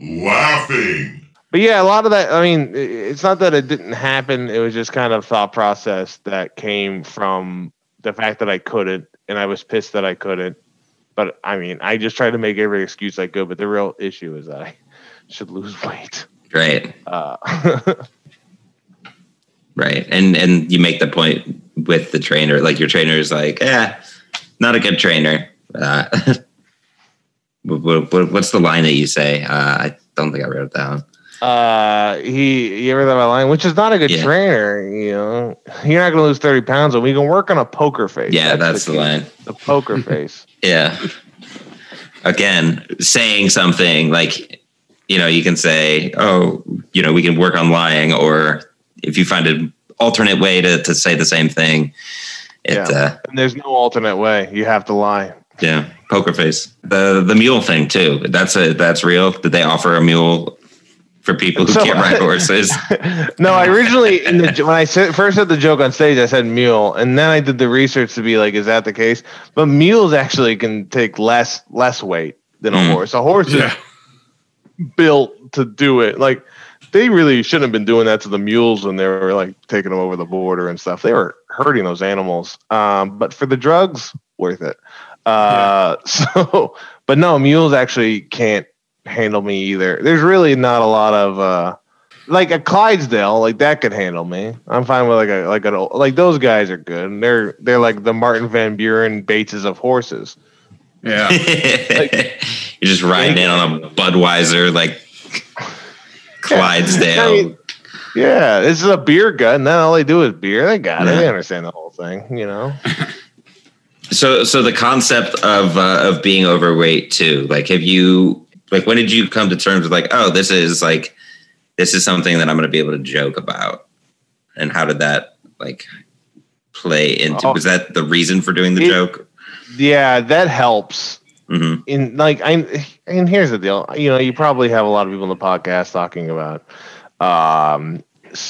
S7: Laughing.
S3: but yeah, a lot of that. I mean, it's not that it didn't happen. It was just kind of thought process that came from the fact that I couldn't, and I was pissed that I couldn't. But I mean, I just tried to make every excuse I could. But the real issue is that I should lose weight.
S2: Right.
S3: Uh, [laughs]
S2: Right. And and you make the point with the trainer. Like your trainer is like, yeah, not a good trainer. Uh, [laughs] what, what, what's the line that you say? Uh, I don't think I wrote it down.
S3: uh he you ever thought about line which is not a good
S2: Yeah.
S3: trainer you know you're not gonna lose 30 pounds and we can work on a poker face
S2: Yeah, that's the
S3: key.
S2: line.
S3: the poker [laughs] face
S2: Yeah. Again, saying something like, you know, you can say, oh, you know, we can work on lying, or if you find an alternate way to, to say the same thing, it
S3: Yeah.
S2: uh,
S3: And there's no alternate way. You have to lie.
S2: yeah, poker face. The the mule thing too. That's a that's real. Did they offer a mule for people who
S3: So-
S2: can't ride horses? [laughs]
S3: No, I originally in the when I said, first said the joke on stage, I said mule, and then I did the research to be like, is that the case? But mules actually can take less less weight than a
S2: Mm.
S3: horse. A horse is
S4: Yeah.
S3: Built to do it. Like they really shouldn't have been doing that to the mules when they were like taking them over the border and stuff. They were hurting those animals. Um, but for the drugs, worth it. Uh, [laughs] so, but no, mules actually can't handle me either. There's really not a lot of uh, like a Clydesdale, like that could handle me. I'm fine with like a like an old, like those guys are good. And they're they're like the Martin Van Buren Bateses of horses.
S4: Yeah. [laughs]
S2: You're just riding in on a Budweiser like
S3: I
S2: Clydesdale.
S3: mean, yeah, this is a beer gut, and then all they do is beer. They got it. They understand the whole thing, you know. [laughs]
S2: So, so the concept of uh, of being overweight too. Like, have you like when did you come to terms with like, oh, this is like this is something that I'm going to be able to joke about, and how did that like play into?
S3: Oh.
S2: Was that the reason for doing the
S3: It-
S2: joke?
S3: Yeah, that helps.
S2: Hmm
S3: In like, I and here's the deal. You know, you probably have a lot of people in the podcast talking about, um,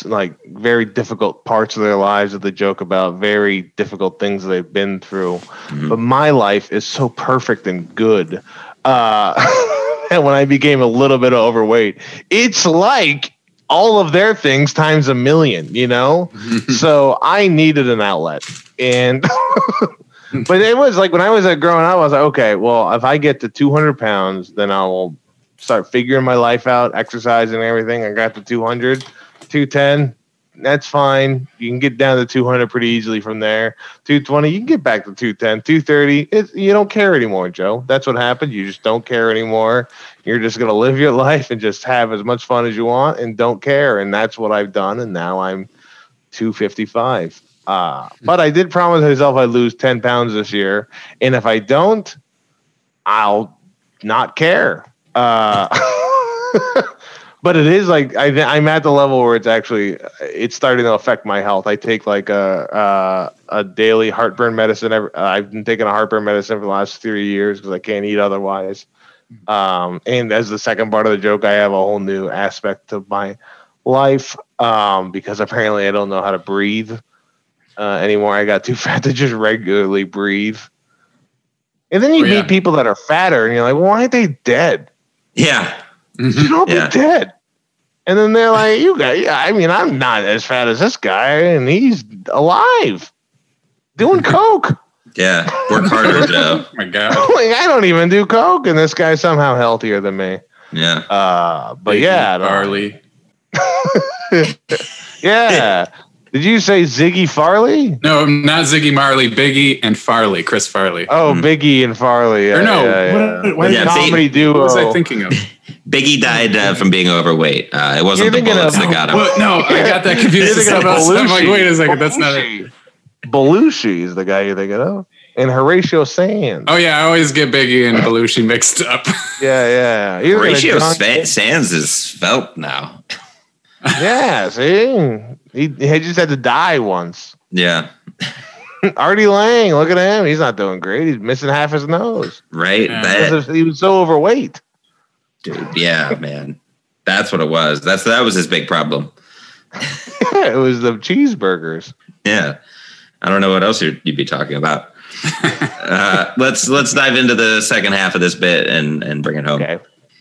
S3: like very difficult parts of their lives that they joke about, very difficult things they've been through.
S2: Mhm.
S3: But my life is so perfect and good. Uh, [laughs] and when I became a little bit overweight, it's like all of their things times a million, you know? [laughs] so I needed an outlet. And [laughs] [laughs] but it was like when I was uh, growing up, I was like, okay, well, if I get to 200 pounds, then I'll start figuring my life out, exercising and everything. I got to 200, 210. That's fine. You can get down to 200 pretty easily from there. 220, you can get back to 210, 230. It's, you don't care anymore, Joe. That's what happened. You just don't care anymore. You're just going to live your [laughs] life and just have as much fun as you want and don't care. And that's what I've done. And now I'm 255. Uh, but I did promise myself I'd lose 10 pounds this year. And if I don't, I'll not care. Uh, [laughs] but it is like I, I'm at the level where it's actually it's starting to affect my health. I take like a a, a daily heartburn medicine. Every, I've been taking a heartburn medicine for the last three years because I can't eat otherwise. Um, and as the second part of the joke, I have a whole new aspect of my life um, because apparently I don't know how to breathe uh, anymore. I got too [laughs] fat to just regularly breathe. And then you
S4: Oh, yeah.
S3: meet people that are fatter, and you're like, well, "Why aren't they dead?
S2: Yeah,
S3: You don't
S2: Yeah.
S3: be dead." And then they're like, "You guys, yeah, I mean, I'm not as fat as this guy, and he's alive, doing [laughs] coke.
S2: yeah. Work harder, [laughs] Joe.
S4: Oh my God.
S3: like, I don't even do coke, and this guy's somehow healthier than me.
S2: Yeah.
S3: Uh, but yeah, I
S4: Barley.
S3: yeah. Did you say Ziggy Farley?
S4: No, not Ziggy Marley, Biggie and Farley, Chris Farley.
S3: Oh,
S2: Hmm.
S3: Biggie and Farley. Yeah,
S4: Or no,
S3: yeah, yeah.
S8: what- what-
S3: The
S2: Yeah,
S3: comedy duo.
S4: What was I thinking of? [laughs]
S2: Biggie died uh, from being overweight. Uh, it wasn't
S3: You're
S2: the
S3: thinking
S2: bullets
S3: of-
S2: that got him.
S4: Well, no, I [laughs] got that confused.
S3: You're
S4: with
S3: thinking of.
S4: I'm like,
S3: Belushi.
S4: wait a second, that's not it.
S3: Belushi. Belushi is the guy you're thinking of, and Horatio Sanz.
S4: Oh yeah, I always get Biggie and Belushi mixed up.
S3: Yeah, yeah. You're
S2: Horatio
S3: John-
S2: Sanz is felt now.
S3: Yeah, [laughs] see, he, he just had to die once.
S2: Yeah. [laughs]
S3: Artie Lange, look at him. He's not doing great. He's missing half his nose.
S2: Right.
S4: Yeah.
S3: He was so overweight.
S2: dude, yeah, man. That's what it was. That's that was his big problem. [laughs]
S3: it was the cheeseburgers.
S2: Yeah. I don't know what else you'd, you'd be talking about. uh, let's let's dive into the second half of this bit and and bring it home.
S3: Okay.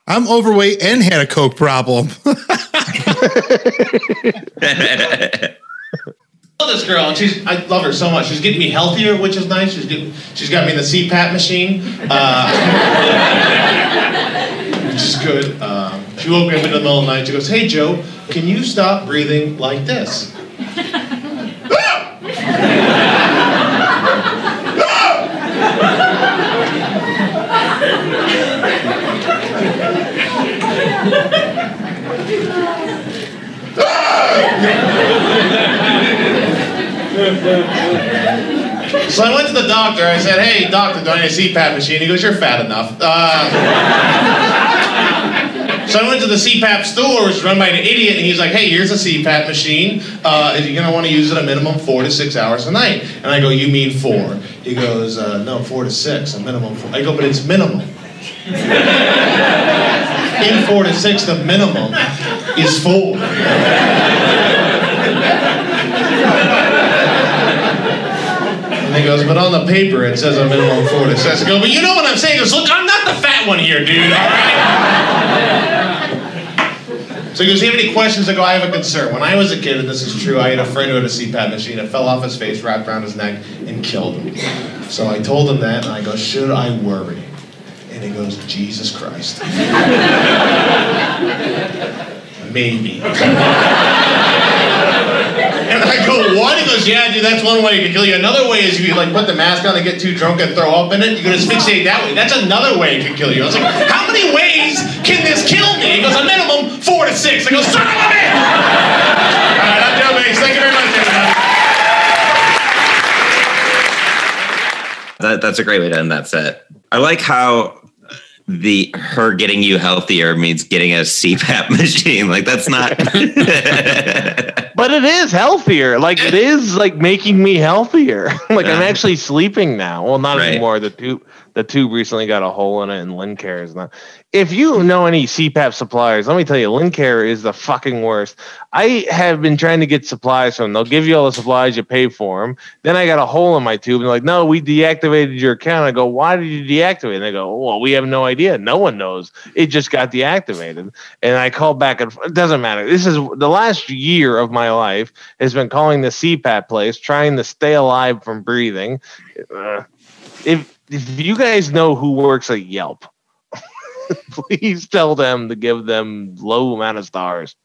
S6: I'm overweight and had a coke problem.
S8: Love this girl, she's I love her so much. She's getting me healthier, which is nice. She's getting, she's got me in the CPAP machine, uh, [laughs] which is good. Um, she woke me up in the middle of the night. She goes, "Hey Joe, can you stop breathing like this?" [laughs] [laughs] So I went to the doctor. I said, "Hey, doctor, do I need a CPAP machine?" He goes, "You're fat enough." Uh, So I went to the CPAP store, which is run by an idiot, and he's like, "Hey, here's a CPAP machine. Uh, you're gonna want to use it a minimum four to six hours a night." And I go, "You mean four? He goes, uh, "No, four to six, a minimum." Four. I go, "But it's minimum." In four to six, the minimum is four. And he goes, but on the paper it says a minimum four to six. I go, but you know what I'm saying? He goes, look, I'm not the fat one here, dude, all right? So he goes, do you have any questions? I go, I have a concern. When I was a kid, and this is true, I had a friend who had a CPAP machine. It fell off his face, wrapped around his neck, and killed him. So I told him that, and I go, should I worry? And he goes, Jesus Christ. [laughs] Maybe. I go, what? He goes, yeah, dude, that's one way can kill you. Another way is if you like put the mask on and get too drunk and throw up in it. You can asphyxiate that way. That's another way it can kill you. I was like, how many ways can this kill me? He goes, a minimum four to six. I go, son of a bitch! All right, I'm Joe Bates. Thank you very much, everybody.
S2: That, that's a great way to end that set. I like how the her getting you healthier means getting a CPAP [laughs] machine. Like that's not. [laughs] [laughs]
S3: but it is healthier. Like it is like making me healthier. like I'm
S2: uh-huh.
S3: actually sleeping now. Well, not
S2: Right.
S3: anymore. The tube the tube recently got a hole in it and Lincare is not. If you know any CPAP suppliers, let me tell you, Lincare is the fucking worst. I have been trying to get supplies from them. They'll give you all the supplies, you pay for them. Then I got a hole in my tube and they're like, no, we deactivated your account. I go, why did you deactivate? And they go, well, we have no idea. No one knows. It just got deactivated. And I called back and it doesn't matter. This is the last year of my life has been calling the CPAP place, trying to stay alive from breathing. Uh, if if you guys know who works at Yelp, [laughs] please tell them to give them low amount of stars.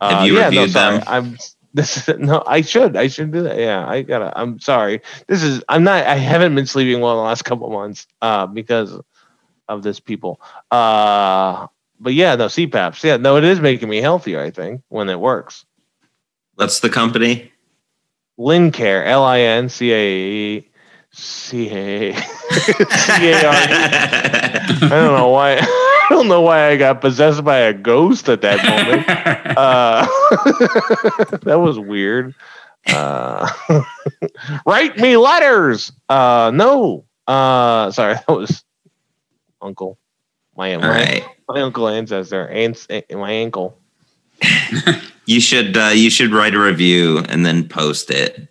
S3: Uh,
S2: Have you
S3: yeah, no,
S2: reviewed
S3: sorry.
S2: them?
S3: I'm this no, I should. I should do that. Yeah, I gotta. I'm sorry. This is. I'm not. I haven't been sleeping well in the last couple of months uh, because of this people. Uh, but yeah, no CPAPs. Yeah, no, it is making me healthier. I think when it works.
S2: What's the company?
S3: Lincare. L I N C A E C A C A R. [laughs] I don't know why. [laughs] I don't know why I got possessed by a ghost at that moment. [laughs] Uh, that was weird. Uh, write me letters. Uh, no. Uh, sorry, that was uncle. My my,
S2: right. [laughs]
S3: my uncle ancestor. Ants, my ankle. [laughs]
S2: You should uh, you should write a review and then post it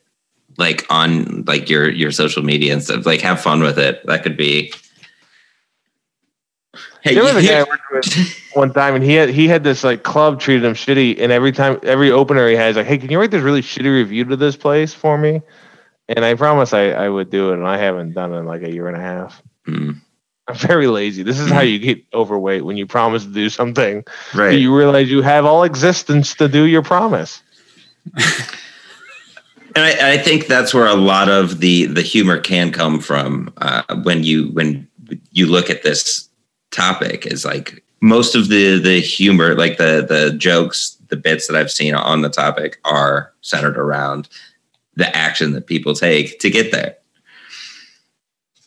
S2: like on like your your social media and stuff. Like have fun with it. That could be. Hey,
S3: There was a guy I worked with [laughs] one time, and he had he had this like club treated him shitty, and every time every opener he has like, hey, can you write this really shitty review to this place for me? And I promised I, I would do it, and I haven't done it in like a year and a half.
S2: Hmm,
S3: I'm very lazy. This is how you get overweight when you promise to do something,
S2: right.
S3: you realize you have all existence to do your promise. [laughs]
S2: And I, I think that's where a lot of the the humor can come from uh, when you when you look at this topic is like most of the the humor like the the jokes the bits that I've seen on the topic are centered around the action that people take to get there.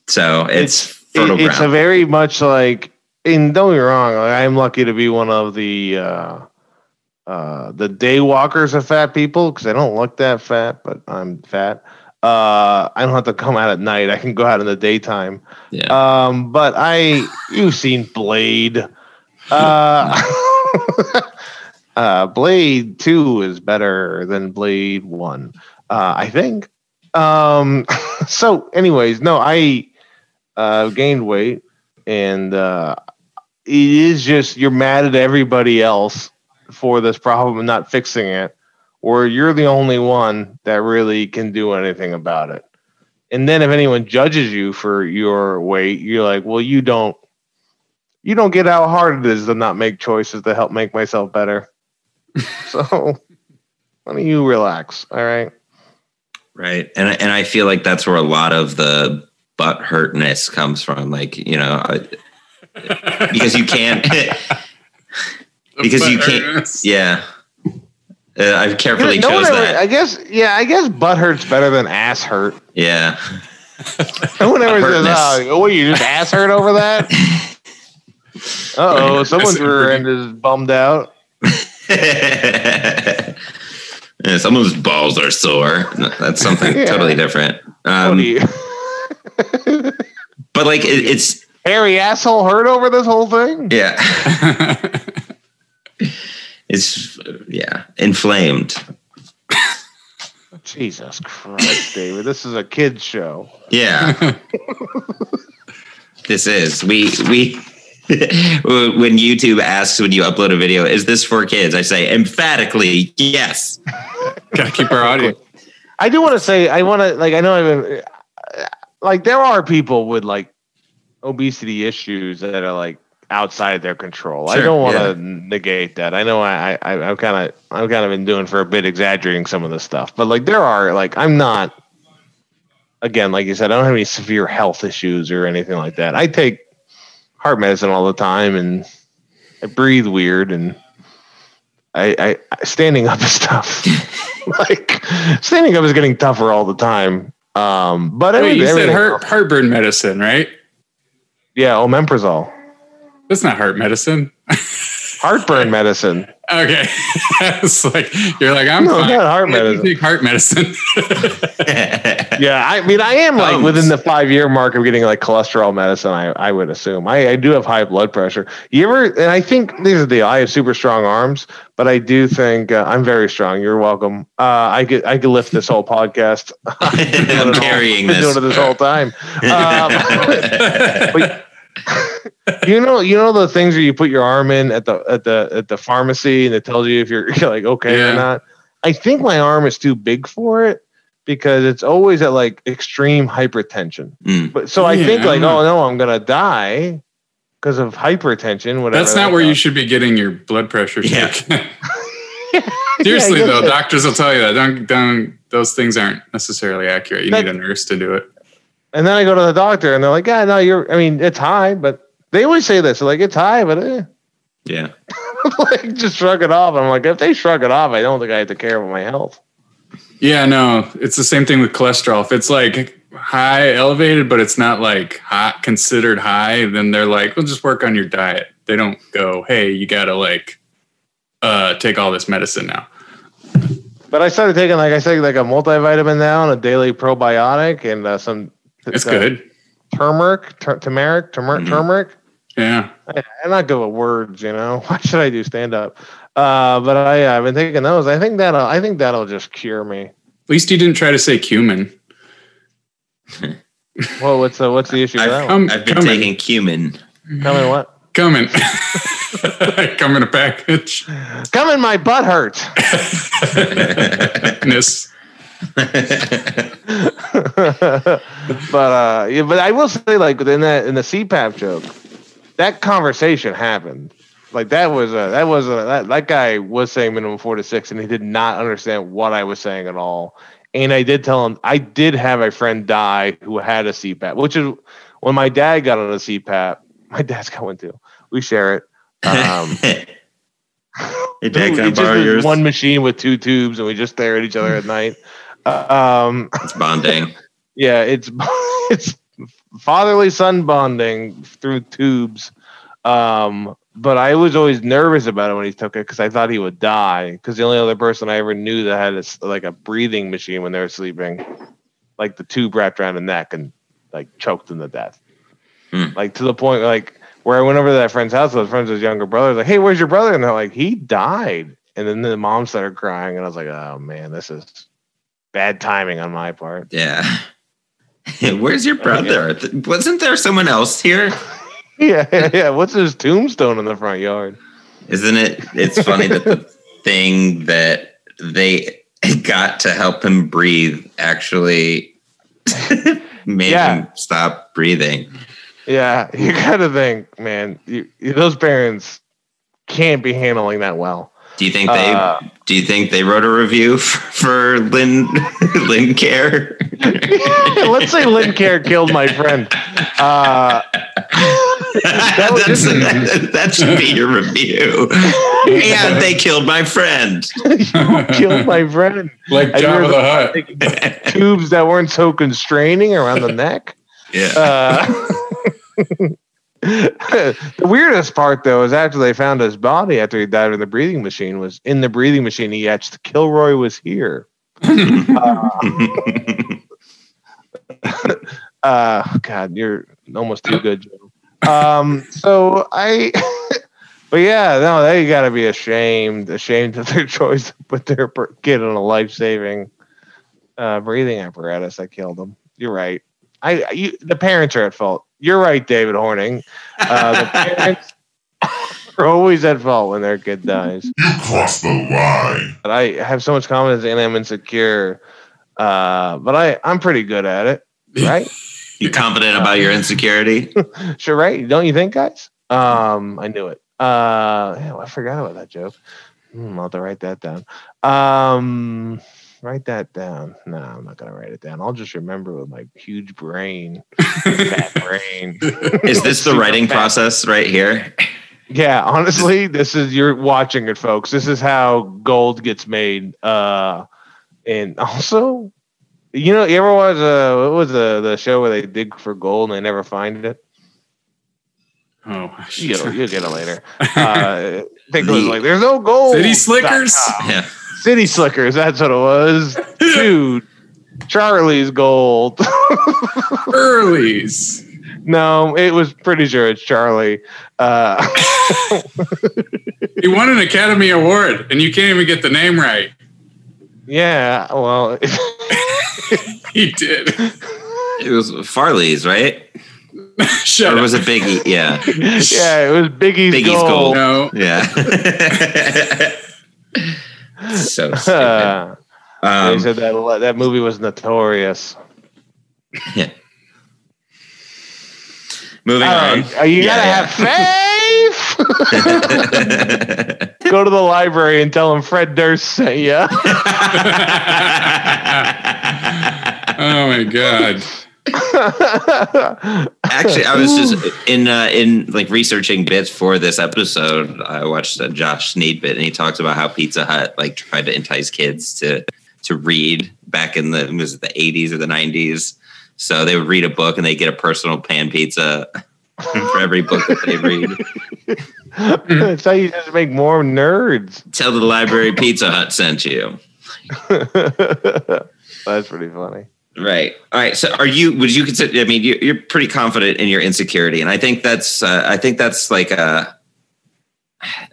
S2: So it's, fertile
S3: It- it's a very much like and don't get me wrong like, i'm lucky to be one of the uh uh the day walkers of fat people because i don't look that fat but i'm fat. Uh i don't have to come out at night. I can go out in the daytime.
S2: Yeah.
S3: um but i you've seen blade. Uh [laughs] uh blade 2 is better than blade 1 uh i think. Um [laughs] so anyways no i uh gained weight and uh it is just you're mad at everybody else for this problem and not fixing it or you're the only one that really can do anything about it and then if anyone judges you for your weight you're like well you don't you don't get how hard it is to not make choices to help make myself better [laughs] so why don't you relax all right
S2: Right. And and I feel like that's where a lot of the butt hurtness comes from. Like, you know, because you can't [laughs] [laughs] because you can't yeah. Uh, I've carefully
S3: No
S2: chose
S3: ever-
S2: that.
S3: I guess, yeah, I guess butt hurt's better than ass hurt.
S2: yeah.
S3: No one ever says, "Oh, what you just ass hurt over that." [laughs] oh, someone's rear end is bummed out.
S2: Yeah, someone's balls are sore. That's something
S3: Yeah.
S2: totally different.
S3: What
S2: Um,
S3: do you-
S2: but like it, it's
S3: hairy asshole hurt over this whole thing?
S2: yeah, [laughs] it's yeah inflamed.
S3: Jesus Christ, David. This is a kid's show.
S2: Yeah. [laughs] this is. We we [laughs] when YouTube asks when you upload a video, is this for kids? I say emphatically yes.
S4: Gotta keep our audience.
S3: I do want to say, I want to, like, I know I've been, like, there are people with, like, obesity issues that are, like, outside their control. I don't want to
S2: yeah.
S3: negate that. I know I, I, I've kind of, I've kind of been doing for a bit exaggerating some of the stuff, but, like, there are, like, I'm not, again, like you said, I don't have any severe health issues or anything like that. I take heart medicine all the time and I breathe weird and I, I standing up is [laughs] tough. [laughs] like standing up is getting tougher all the time. Um, but
S4: Wait,
S3: every-
S4: you said heart, heartburn medicine, right?
S3: yeah, omeprazole,
S4: That's not heart medicine. [laughs]
S3: heartburn medicine.
S4: Okay. [laughs] it's like you're like, I'm
S3: No,
S4: fine.
S3: not heart medicine.
S4: take heart medicine. [laughs]
S3: Yeah, I mean, I am like within the five year mark of getting like cholesterol medicine. I, I would assume I, I do have high blood pressure. You ever? And I think these are the I have super strong arms, but I do think uh, I'm very strong. You're welcome. Uh, I could I could lift this whole podcast. [laughs]
S2: I'm carrying
S3: I've been
S2: this.
S3: doing it this whole time. Um, but you know, you know the things where you put your arm in at the at the at the pharmacy and it tells you if you're, [laughs] you're like okay
S4: Yeah.
S3: or not. I think my arm is too big for it because it's always at like extreme hypertension.
S2: Mm.
S3: But so I
S4: Yeah,
S3: think like, oh no, I'm gonna die because of hypertension. Whatever.
S4: That's not where you should be getting your blood pressure
S2: Yeah.
S4: taken. [laughs] [laughs]
S3: Yeah,
S4: Seriously
S3: I
S4: though,
S3: it-
S4: doctors will tell you that. Don't don't those things aren't necessarily accurate. You
S3: That-
S4: need a nurse to do it.
S3: And then I go to the doctor and they're like, yeah, no, you're. I mean, it's high, but they always say this. They're like, it's high, but eh.
S2: yeah. [laughs]
S3: like just shrug it off. I'm like, if they shrug it off, I don't think I have to care about my health.
S4: Yeah, no, it's the same thing with cholesterol. If it's like high elevated, but it's not like hot considered high, then they're like, "We'll just work on your diet." They don't go, "Hey, you gotta like uh take all this medicine now."
S3: But I started taking like I take like a multivitamin now and a daily probiotic and uh, some.
S4: It's good.
S3: Turmeric, tur- turmeric, turmeric,
S2: Mhm.
S3: turmeric.
S4: Yeah,
S3: I- I'm not good with words, you know. [laughs] Why should I do stand up? Uh, but I, I've been taking those. I think that'll. I think that'll just cure me.
S4: at least you didn't try to say cumin. [laughs]
S3: Well, what's the what's the issue with that one?
S4: Come,
S2: I've been
S4: coming,
S2: taking cumin.
S3: Come in what?
S4: coming, [laughs] come in a package.
S3: Come in, my butt hurts.
S4: Ness. [laughs]
S3: but uh, yeah, but I will say, like within that in the CPAP joke, that conversation happened. Like that was a that was a that, that guy was saying minimum four to six, and he did not understand what I was saying at all. And I did tell him I did have a friend die who had a CPAP, which is when my dad got on a CPAP. [laughs] My dad's got one too. We share it. Um, [laughs]
S2: hey, Dad, can I borrow yours?
S3: one machine with two tubes, and we just stare at each other at night. Uh, um,
S2: It's bonding. [laughs]
S3: yeah, it's [laughs] it's fatherly son bonding through tubes. Um, but I was always nervous about it when he took it because I thought he would die. Because the only other person I ever knew that had a like a breathing machine when they were sleeping, like the tube wrapped around the neck and like choked them to death.
S2: Hmm.
S3: Like to the point like where I went over to that friend's house, those friends, his younger brother, like, "Hey, where's your brother?" And they're like, "He died." And then the mom started crying, and I was like, "Oh man, this is bad timing on my part."
S2: Yeah. [laughs] Where's your brother? Th- Wasn't there someone else here? [laughs]
S3: Yeah, yeah, yeah. What's his tombstone in the front yard?
S2: Isn't it? It's funny that the [laughs] thing that they got to help him breathe actually made
S3: Yeah.
S2: him stop breathing.
S3: Yeah, you gotta think, man. You- those parents can't be handling that well.
S2: Do you think they?
S3: Uh,
S2: do you think they wrote a review for, [laughs] for Lynn [laughs] Lincare? [laughs]
S3: Let's say Lincare killed my friend. Uh, that
S2: That's,
S3: just-
S2: that, that should be your review. and they killed my friend.
S3: you killed my friend.
S4: Like
S3: I
S4: Jabba the Hutt.
S3: Tubes that weren't so constraining around the neck.
S2: Yeah.
S3: Uh, the weirdest part, though, is after they found his body after he died in the breathing machine. Was in the breathing machine he etched "Kilroy was here." [laughs] uh, God, you're almost too good, Joe. Um, so I, [laughs] but yeah, no, they got to be ashamed, ashamed of their [laughs] choice to put their kid in a life saving uh, breathing apparatus that killed him. You're right. I, you, the parents are at fault. You're right, David Horning. Uh, the [laughs] parents are always at fault when their kid dies.
S7: You crossed the line.
S3: But I have so much confidence and I'm insecure. Uh, but I, I'm pretty good at it, right?
S2: you confident about your insecurity? [laughs]
S3: sure, right? Don't you think, guys? Um, I knew it. Uh, yeah, I forgot about that joke. Hmm, I'll have to write that down. Um, write that down. No, I'm not gonna write it down. I'll just remember with my huge brain, fat [laughs] brain.
S2: Is this the writing
S3: fat.
S2: process right here?
S3: Yeah, honestly, this is you're watching it, folks. This is how gold gets made. Uh, and also, you know, you ever watch uh, what was the the show where they dig for gold and they never find it?
S4: Oh,
S3: You'll, you'll get it later. [laughs] Uh, I think it was like, "There's no gold."
S4: City Slickers?
S2: Yeah.
S3: City Slickers. That's what it was. [laughs] Dude, Charlie's Gold. [laughs]
S4: Early's.
S3: no, it was pretty sure it's Charlie. Uh, [laughs]
S4: He won an Academy Award, and you can't even get the name right.
S3: yeah, well,
S4: He did.
S2: It was Farley's, right?
S4: Shut
S2: Or
S4: up.
S2: was it Biggie? Yeah.
S3: yeah, it was Biggie's,
S2: Biggie's
S3: Gold.
S2: Gold.
S4: no.
S2: Yeah. So [laughs] stupid.
S3: Uh, they
S2: Um,
S3: said that that movie was notorious.
S2: yeah. Moving
S3: All
S2: on.
S3: right, uh, you
S2: Yeah,
S3: gotta
S2: yeah.
S3: have faith. [laughs] Go to the library and tell them Fred Durst sent you. [laughs]
S4: Oh my god.
S2: Actually, I was just [laughs] in uh, in like researching bits for this episode. I watched a Josh Sneed bit, and he talks about how Pizza Hut like tried to entice kids to to read back in the was it the eighties or the nineties. So they would read a book, and they get a personal pan pizza [laughs] for every book that they read. [laughs]
S3: That's how you just make more nerds.
S2: Tell the library Pizza Hut sent you.
S3: That's pretty funny.
S2: Right. All right. So, are you? Would you consider? I mean, you, you're pretty confident in your insecurity, and I think that's. Uh, I think that's like a.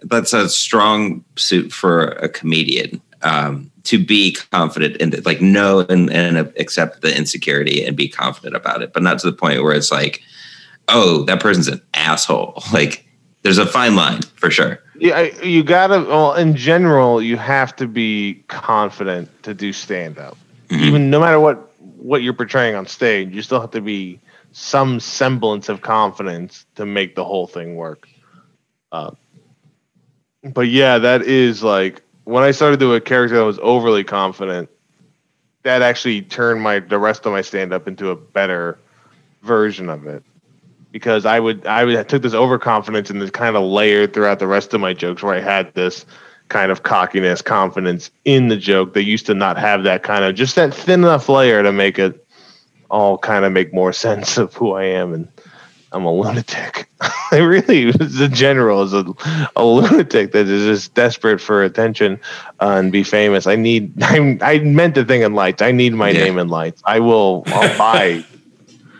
S2: That's a strong suit for a comedian um, to be confident and like know and, and accept the insecurity and be confident about it, but not to the point where it's like, oh, that person's an asshole. [laughs] Like, there's a fine line for sure.
S3: Yeah, you gotta. Well, in general, you have to be confident to do stand up.
S2: Mhm.
S3: Even no matter what what you're portraying on stage, you still have to be some semblance of confidence to make the whole thing work. Uh, but yeah, that is like when I started doing a character that was overly confident. That actually turned my the rest of my stand up into a better version of it because I would I would I took this overconfidence and this kind of layered throughout the rest of my jokes where I had this kind of cockiness, confidence in the joke. They used to not have that kind of just that thin enough layer to make it all kind of make more [laughs] sense of who I am and I'm a lunatic. [laughs] I really the general is a, a lunatic that is just desperate for attention uh, and be famous. I need [laughs] I, I meant the thing in lights. I need my
S2: Yeah.
S3: name in lights. I will I'll buy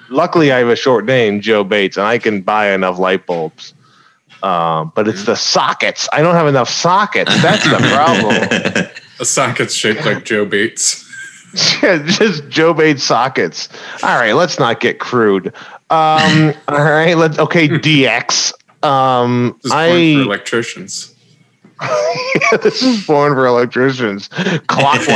S3: luckily I have a short name, Joe Bates, and I can buy enough light bulbs. Um, but it's the sockets. I don't have enough sockets. That's the [laughs] problem.
S4: A socket's shaped like Joe Bates. [laughs]
S3: Just Joe Bates sockets. All right, let's not get crude. Um, [laughs] all right, let's okay, DX. Um,
S4: This is
S3: I
S4: for electricians.
S3: this is born for electricians. Clockwise.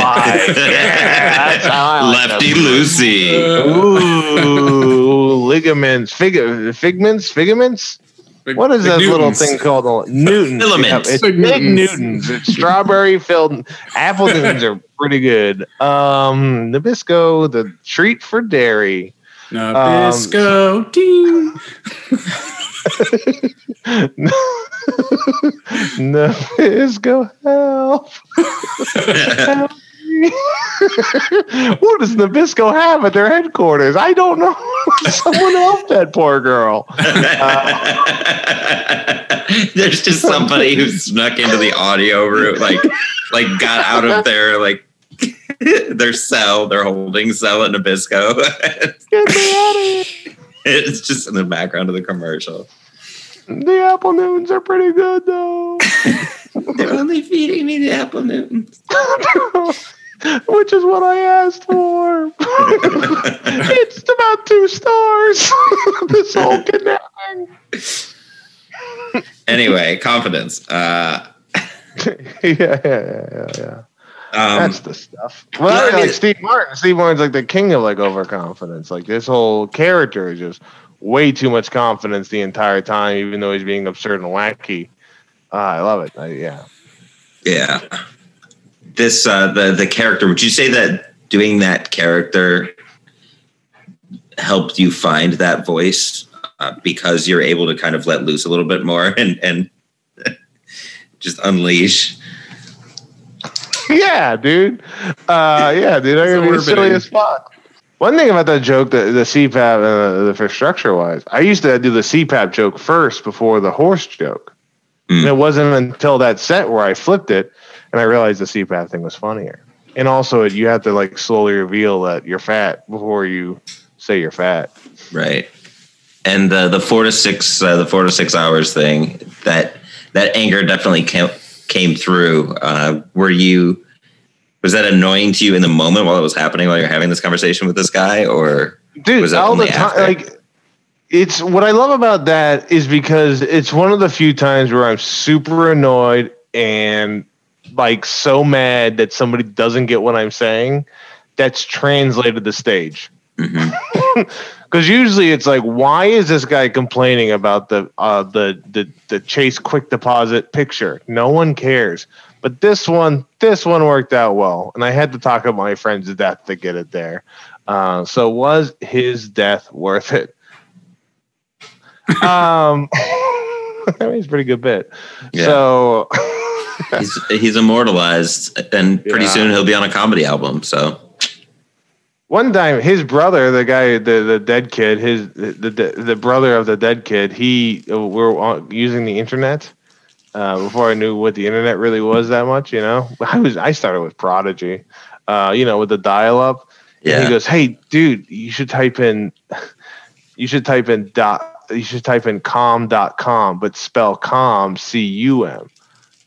S3: yeah, that's how I like
S2: Lefty
S3: them.
S2: Lucy.
S3: Ooh, ligaments, fig- figments, figaments.
S4: Big-
S3: What is
S4: big
S3: that little thing called? Newtons.
S2: Filaments.
S3: Yeah, it's
S4: Big
S3: big,
S4: Newtons.
S3: Newtons. It's strawberry filled. Apple Newtons are pretty good. Um, Nabisco, the treat for dairy.
S4: Nabisco. ding. [laughs]
S3: Nabisco, help. [laughs] help me. [laughs] what does Nabisco have at their headquarters? I don't know. [laughs] Someone help that poor girl. [laughs]
S2: There's just somebody who snuck into the audio room, like, like got out of their like their cell, their holding cell at Nabisco.
S3: Get me out of here.
S2: it's just in the background of the commercial.
S3: The apple Newtons are pretty good though.
S2: They're only feeding me the apple Newtons.
S3: Which is what I asked for. [laughs] it's about two stars. [laughs] this whole kidnapping.
S2: Anyway, confidence. Uh, [laughs]
S3: yeah, yeah, yeah, yeah.
S2: um,
S3: That's the stuff. Well,
S2: Yeah, I
S3: like
S2: mean-
S3: Steve Martin. Steve Martin's like the king of like overconfidence. Like this whole character is just way too much confidence the entire time, even though he's being absurd and wacky. Uh, I love it. I, yeah.
S2: yeah. This uh, the the character. Would you say that doing that character helped you find that voice uh, because you're able to kind of let loose a little bit more [laughs] and and [laughs] just unleash?
S3: yeah, dude. Uh, [laughs] yeah, dude. I'm gonna be silly as fuck. One thing about that joke, the, the CPAP, uh, the for structure wise, I used to do the CPAP joke first before the horse joke.
S2: Mm.
S3: And it wasn't until that set where I flipped it and I realized the CPAP thing was funnier. And also, you have to like slowly reveal that you're fat before you say you're fat.
S2: Right. And the the four to six uh, the four to six hours thing that that anger definitely came came through. Uh, were you was that annoying to you in the moment while it was happening while you're having this conversation with this guy or
S3: dude
S2: Was that
S3: all the time
S2: after?
S3: like it's what i love about that is because it's one of the few times where i'm super annoyed and like so mad that somebody doesn't get what i'm saying that's translated the stage. [laughs] Because usually it's like why is this guy complaining about the uh the the, the chase quick deposit picture? No one cares. But this one this one worked out well. And i had to talk about my friend's death to get it there. Uh, so was his death worth it? [laughs] Um [laughs] mean, it's a pretty good bit.
S2: Yeah.
S3: so
S2: he's he's immortalized and pretty
S3: Yeah.
S2: soon he'll be on a comedy album so
S3: One time, his brother, the guy, the the dead kid, his the the, the brother of the dead kid, he uh, were using the internet uh, before I knew what the internet really was that much. You know, I was I started with Prodigy, uh, you know, with the dial up. And
S2: yeah
S3: he goes, "Hey, dude, you should type in, you should type in dot, you should type in com.com, but spell com c u m."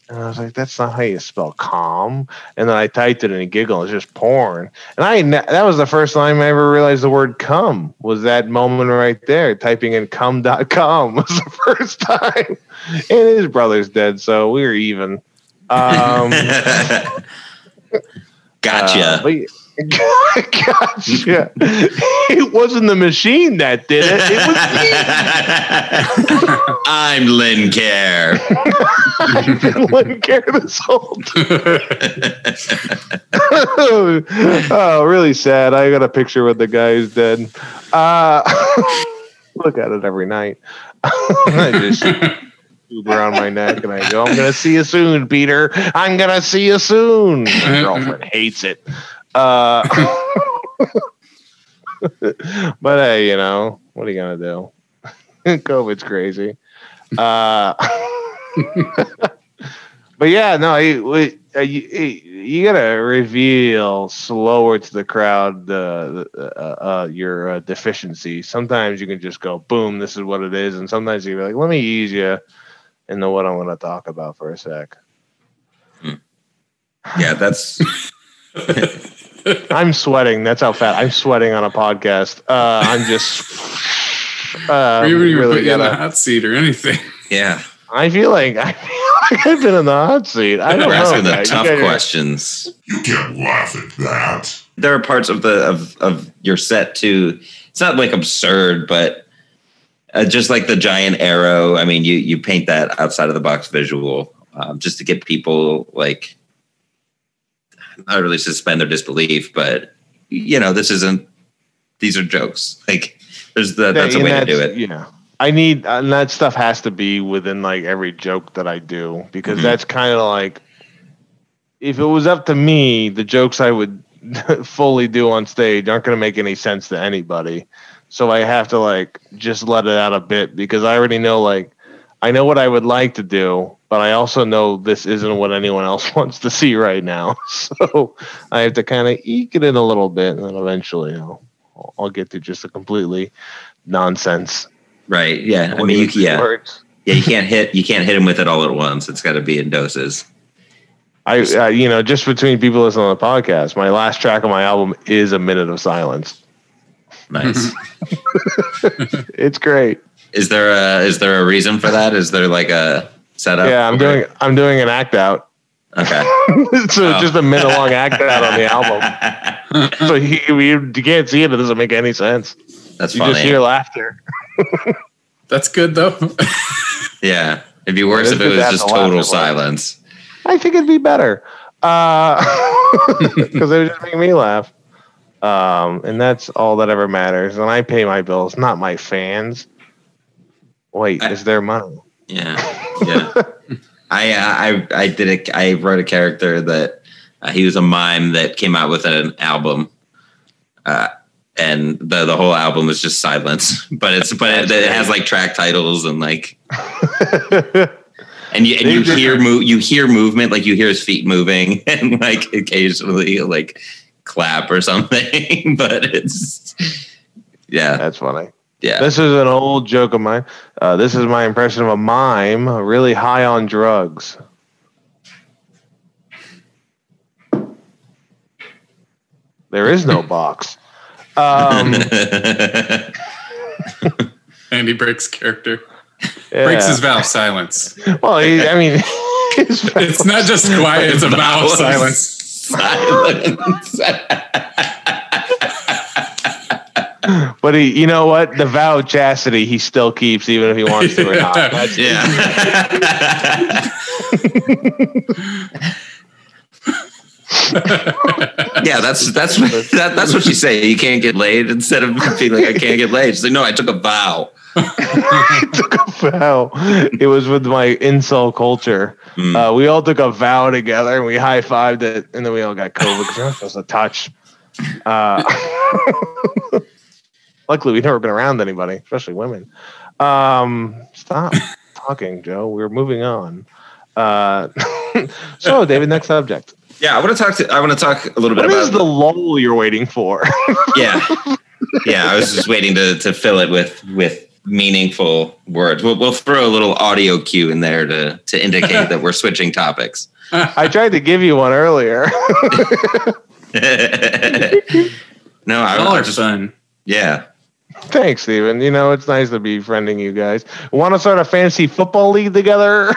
S3: And I was like, "That's not how you spell calm. And then I typed it and he giggled. It's just porn. And I that was the first time I ever realized the word "cum" was that moment right there. Typing in cum.com [laughs] was the first time. And his brother's dead, so we were even. Um, [laughs]
S2: gotcha
S3: uh, but- gotcha. It wasn't the machine that did it. It was me. [laughs]
S2: i'm lynn care
S3: I didn't care this whole time. [laughs] oh, really sad. I got a picture with the guy who's dead. Uh, [laughs] look at it every night. I just around my neck and I go, I'm to see you soon, Peter. I'm to see you soon. My girlfriend hates it. Uh, [laughs] but hey, you know, what are you to do? [laughs] COVID's crazy. Uh, [laughs] but yeah, no, you, uh, you, you gotta reveal slower to the crowd the uh, uh, your uh, deficiency. Sometimes you can just go, boom, this is what it is, and sometimes you're like, let me ease you into what I'm to talk about for a sec.
S2: yeah that's [laughs]
S3: I'm sweating. That's how fat I'm sweating on a podcast. Uh, I'm just. [laughs] Uh,
S4: we haven't even
S3: really
S4: put you in the hot seat or anything.
S2: yeah
S3: I feel like I feel [laughs] like I've been in the hot seat. I don't
S2: we're
S3: know.
S2: asking the
S3: guys.
S2: Tough
S3: guys are-
S2: questions
S7: You can't laugh at that.
S2: there are parts of the of, of your set too it's not like absurd but uh, just like the giant arrow i mean you you paint that outside of the box visual um, just to get people like really suspend their disbelief but you know this isn't these are jokes like there's the, that's a way to do it.
S3: You know, I need and that stuff has to be within like every joke that I do because
S2: Mhm.
S3: that's kind of like if it was up to me, the jokes I would [laughs] fully do on stage aren't going to make any sense to anybody. So I have to like just let it out a bit because I already know like I know what I would like to do, but I also know this isn't what anyone else [laughs] wants to see right now. [laughs] So I have to kind of eke it in a little bit, and then eventually I'll I'll get to just a completely nonsense.
S2: Right. Yeah. I mean, you, yeah,
S3: words.
S2: yeah. You can't hit. You can't hit him with it all at once. It's got to be in doses.
S3: I, uh, you know, just between people listening to the podcast, my last track of my album is a minute of silence.
S2: Nice. [laughs]
S3: It's great.
S2: is there a is there a reason for that? Is there like a setup?
S3: Yeah, I'm doing I'm doing an act out.
S2: Okay. [laughs]
S3: so
S2: Oh.
S3: just a minute long act out on the album. [laughs] So you, you, you can't see it. It doesn't make any sense.
S2: That's
S3: You
S2: funny.
S3: just hear laughter. [laughs]
S4: That's good though.
S2: yeah. It'd be worse
S3: Yeah,
S2: if
S3: it's
S2: it was
S3: just
S2: just
S3: that laugh
S2: total silence.
S3: I think it'd be better because it would just make me laugh. Um, and that's all that ever matters. And I pay my bills, not my fans. Wait,
S2: I-
S3: is their money?
S2: Yeah. Yeah. I, uh, I I did a I wrote a character that uh, he was a mime that came out with an album, uh, and the the whole album is just silence. [laughs] But it's but it, it has like track titles and like and you and you hear move you hear movement like you hear his feet moving [laughs] and like occasionally like clap or something. [laughs] but it's yeah
S3: That's funny.
S2: Yeah
S3: This is an old joke of mine. Uh, this is my impression of a mime really high on drugs. There is no box. Um, [laughs]
S4: Andy breaks character.
S3: yeah.
S4: Breaks his vow of silence.
S3: Well, he, I mean, [laughs]
S4: It's not just quiet, it's a vow of silence.
S2: silence. [laughs] [laughs]
S3: but he, you know what? The vow of chastity he still keeps, even if he wants to or not. That's-
S2: Yeah. [laughs] yeah, that's that's what, that, that's what you say. You can't get laid instead of being like I can't get laid. She's like, no, I took a vow. [laughs]
S3: I took a vow. It was with my incel culture.
S2: Mm.
S3: Uh, we all took a vow together and we high fived it, and then we all got COVID because you're not supposed to touch. Uh, luckily, we've never been around anybody, especially women. Um, stop [laughs] talking, Joe. We're moving on. Uh, [laughs] so, David, next subject.
S2: Yeah, I want to talk to. I want to talk a little bit
S3: What
S2: about
S3: is the lull you're waiting for? [laughs]
S2: yeah, yeah. I was just waiting to to fill it with with meaningful words. We'll we'll throw a little audio cue in there to to indicate that we're switching topics.
S3: I tried to give you one earlier.
S2: no, I,
S4: All
S2: I
S4: are
S2: just
S4: fun.
S2: yeah.
S3: Thanks, Steven. You know, it's nice to be friending you guys. Want to start a fantasy football league together?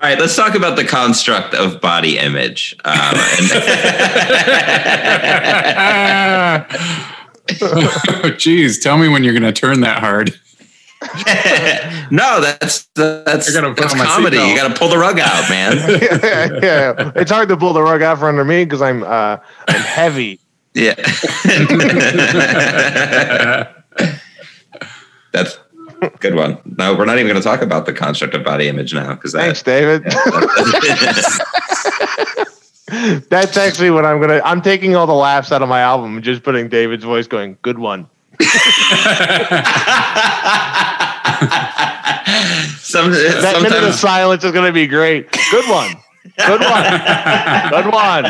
S2: All right, let's talk about the construct of body image. Um, and [laughs]
S4: oh, geez, tell me when you're going to turn that hard. [laughs]
S2: no, that's that's,
S4: I gotta put
S2: that's comedy. You got to pull the rug out, man. [laughs]
S3: yeah, yeah. It's hard to pull the rug out from under me because I'm uh, I'm heavy.
S2: Yeah. [laughs] That's a good one. No, we're not even going to talk about the construct of body image now because
S3: Thanks,
S2: that.
S3: David. That's actually what I'm gonna. I'm taking all the laughs out of my album and just putting David's voice going. Good one.
S2: Some,
S3: That minute of silence is gonna be great. Good one. Good one. Good one.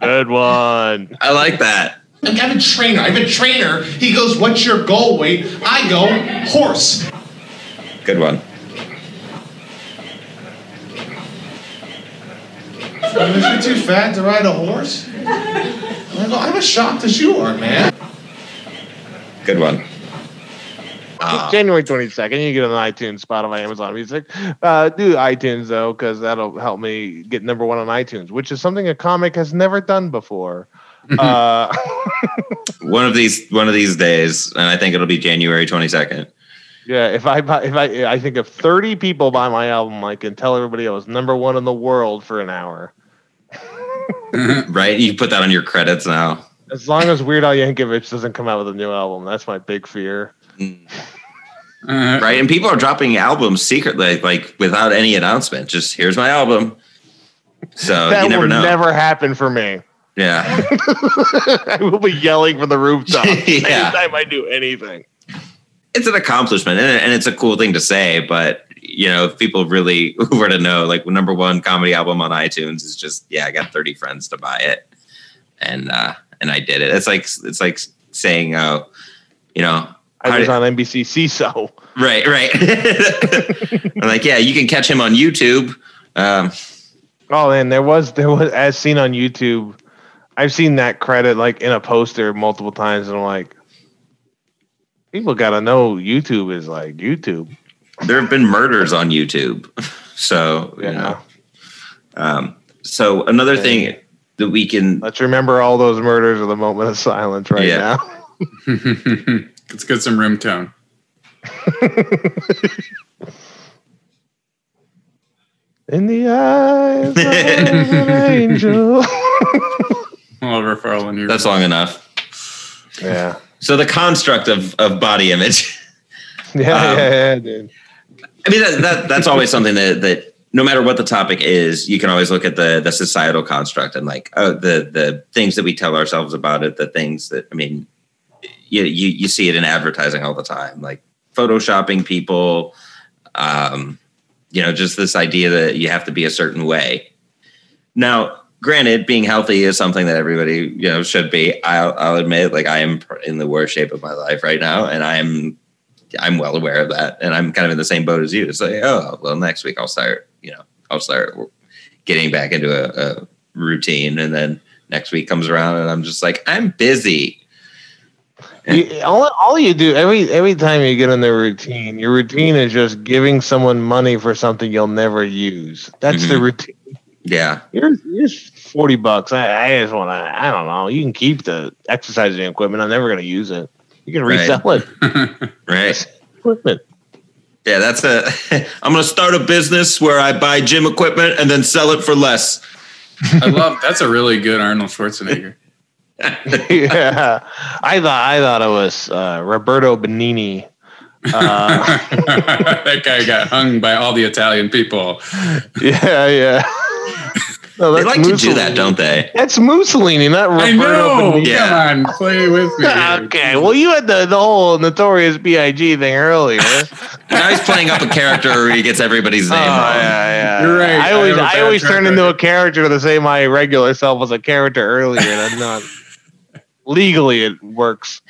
S3: Good one.
S2: I like that.
S8: Like, I have a trainer. I have a trainer. He goes, "What's your goal weight?" I go, "Horse."
S2: Good one.
S8: If you're too fat to ride a horse, I go, I'm as shocked as you are, man.
S2: Good one. Ah,
S3: January 22nd, you get on iTunes, Spotify, Amazon Music. Uh, do iTunes though, because that'll help me get number one on iTunes, which is something a comic has never done before. [laughs] uh, [laughs]
S2: one of these one of these days, and I think it'll be January twenty second.
S3: yeah, if I buy, if I, I think if 30 people buy my album, I can tell everybody I was number one in the world for an hour. [laughs]
S2: Right? You put that on your credits now.
S3: As long as Weird Al Yankovic doesn't come out with a new album, that's my big fear.
S4: Uh,
S2: right? And people are dropping albums secretly, like without any announcement. Just here's my album. So
S3: that
S2: you never
S3: will
S2: know.
S3: never happen for me.
S2: yeah. [laughs]
S3: I will be yelling from the rooftop [laughs]
S2: Yeah.
S3: anytime I might do anything.
S2: it's an accomplishment and, and it's a cool thing to say but you know if people really [laughs] were to know like number one comedy album on itunes is just yeah i got 30 friends to buy it and uh and i did it it's like it's like saying oh you know
S3: I
S2: how
S3: was
S2: did-
S3: on NBC Seeso.
S2: right right [laughs] i'm like yeah you can catch him on youtube um
S3: Oh, and there was there was as seen on YouTube. I've seen that credit like in a poster multiple times, and I'm like, people got to know YouTube is like YouTube.
S2: there have been murders on youtube [laughs] so you
S3: Yeah.
S2: know um so another thing that we can
S3: Let's remember all those murders with a moment of silence right
S2: Yeah.
S3: now. [laughs]
S4: Let's get some room tone. [laughs]
S3: In the eyes of an [laughs] angel.
S4: Oliver Farland here.
S2: that's long enough
S3: yeah.
S2: so the construct of of body image [laughs]
S3: Yeah,
S2: Um,
S3: yeah, yeah, dude.
S2: I mean, that, that that's always something that that no matter what the topic is, you can always look at the the societal construct and like oh the the things that we tell ourselves about it, the things that I mean, you you you see it in advertising all the time, like photoshopping people, um, you know, just this idea that you have to be a certain way. Now, granted, being healthy is something that everybody you know should be. I'll, I'll admit, like I am in the worst shape of my life right now, and I am I'm well aware of that, and I'm kind of in the same boat as you. It's like, oh, well, next week I'll start, you know, I'll start getting back into a, a routine, and then next week comes around, and I'm just like, I'm busy.
S3: You, all, all you do every every time you get in the routine, your routine is just giving someone money for something you'll never use. That's the
S2: Mhm.
S3: routine.
S2: Yeah,
S3: You're, you're forty bucks. I, I just want to. I don't know. You can keep the exercising equipment. I'm never going to use it. You can
S2: Right.
S3: resell it. [laughs]
S2: right.
S3: Equipment.
S2: Yeah, that's a. [laughs] I'm gonna start a business where I buy gym equipment and then sell it for less.
S4: I love that's a really good Arnold Schwarzenegger. [laughs]
S3: yeah, I thought I thought it was uh, Roberto Benigni. Uh, [laughs]
S4: that guy got hung by all the Italian people.
S3: yeah, yeah. [laughs] No,
S2: They
S3: that's
S2: like to do that, don't they?
S3: That's Mussolini, not Roberto
S4: I know.
S3: Benigni.
S2: Yeah.
S4: Come on, play with me. [laughs]
S3: Okay, well, you had the, the whole notorious Big thing earlier.
S2: Now he's playing up a character where he gets everybody's
S3: Oh,
S2: name wrong.
S3: yeah, yeah.
S4: You're right.
S3: I
S4: I
S3: always,
S4: I, a
S3: I,
S4: bad
S3: always turn into a character to say my regular self was a character earlier, and I'm not. Legally, it works.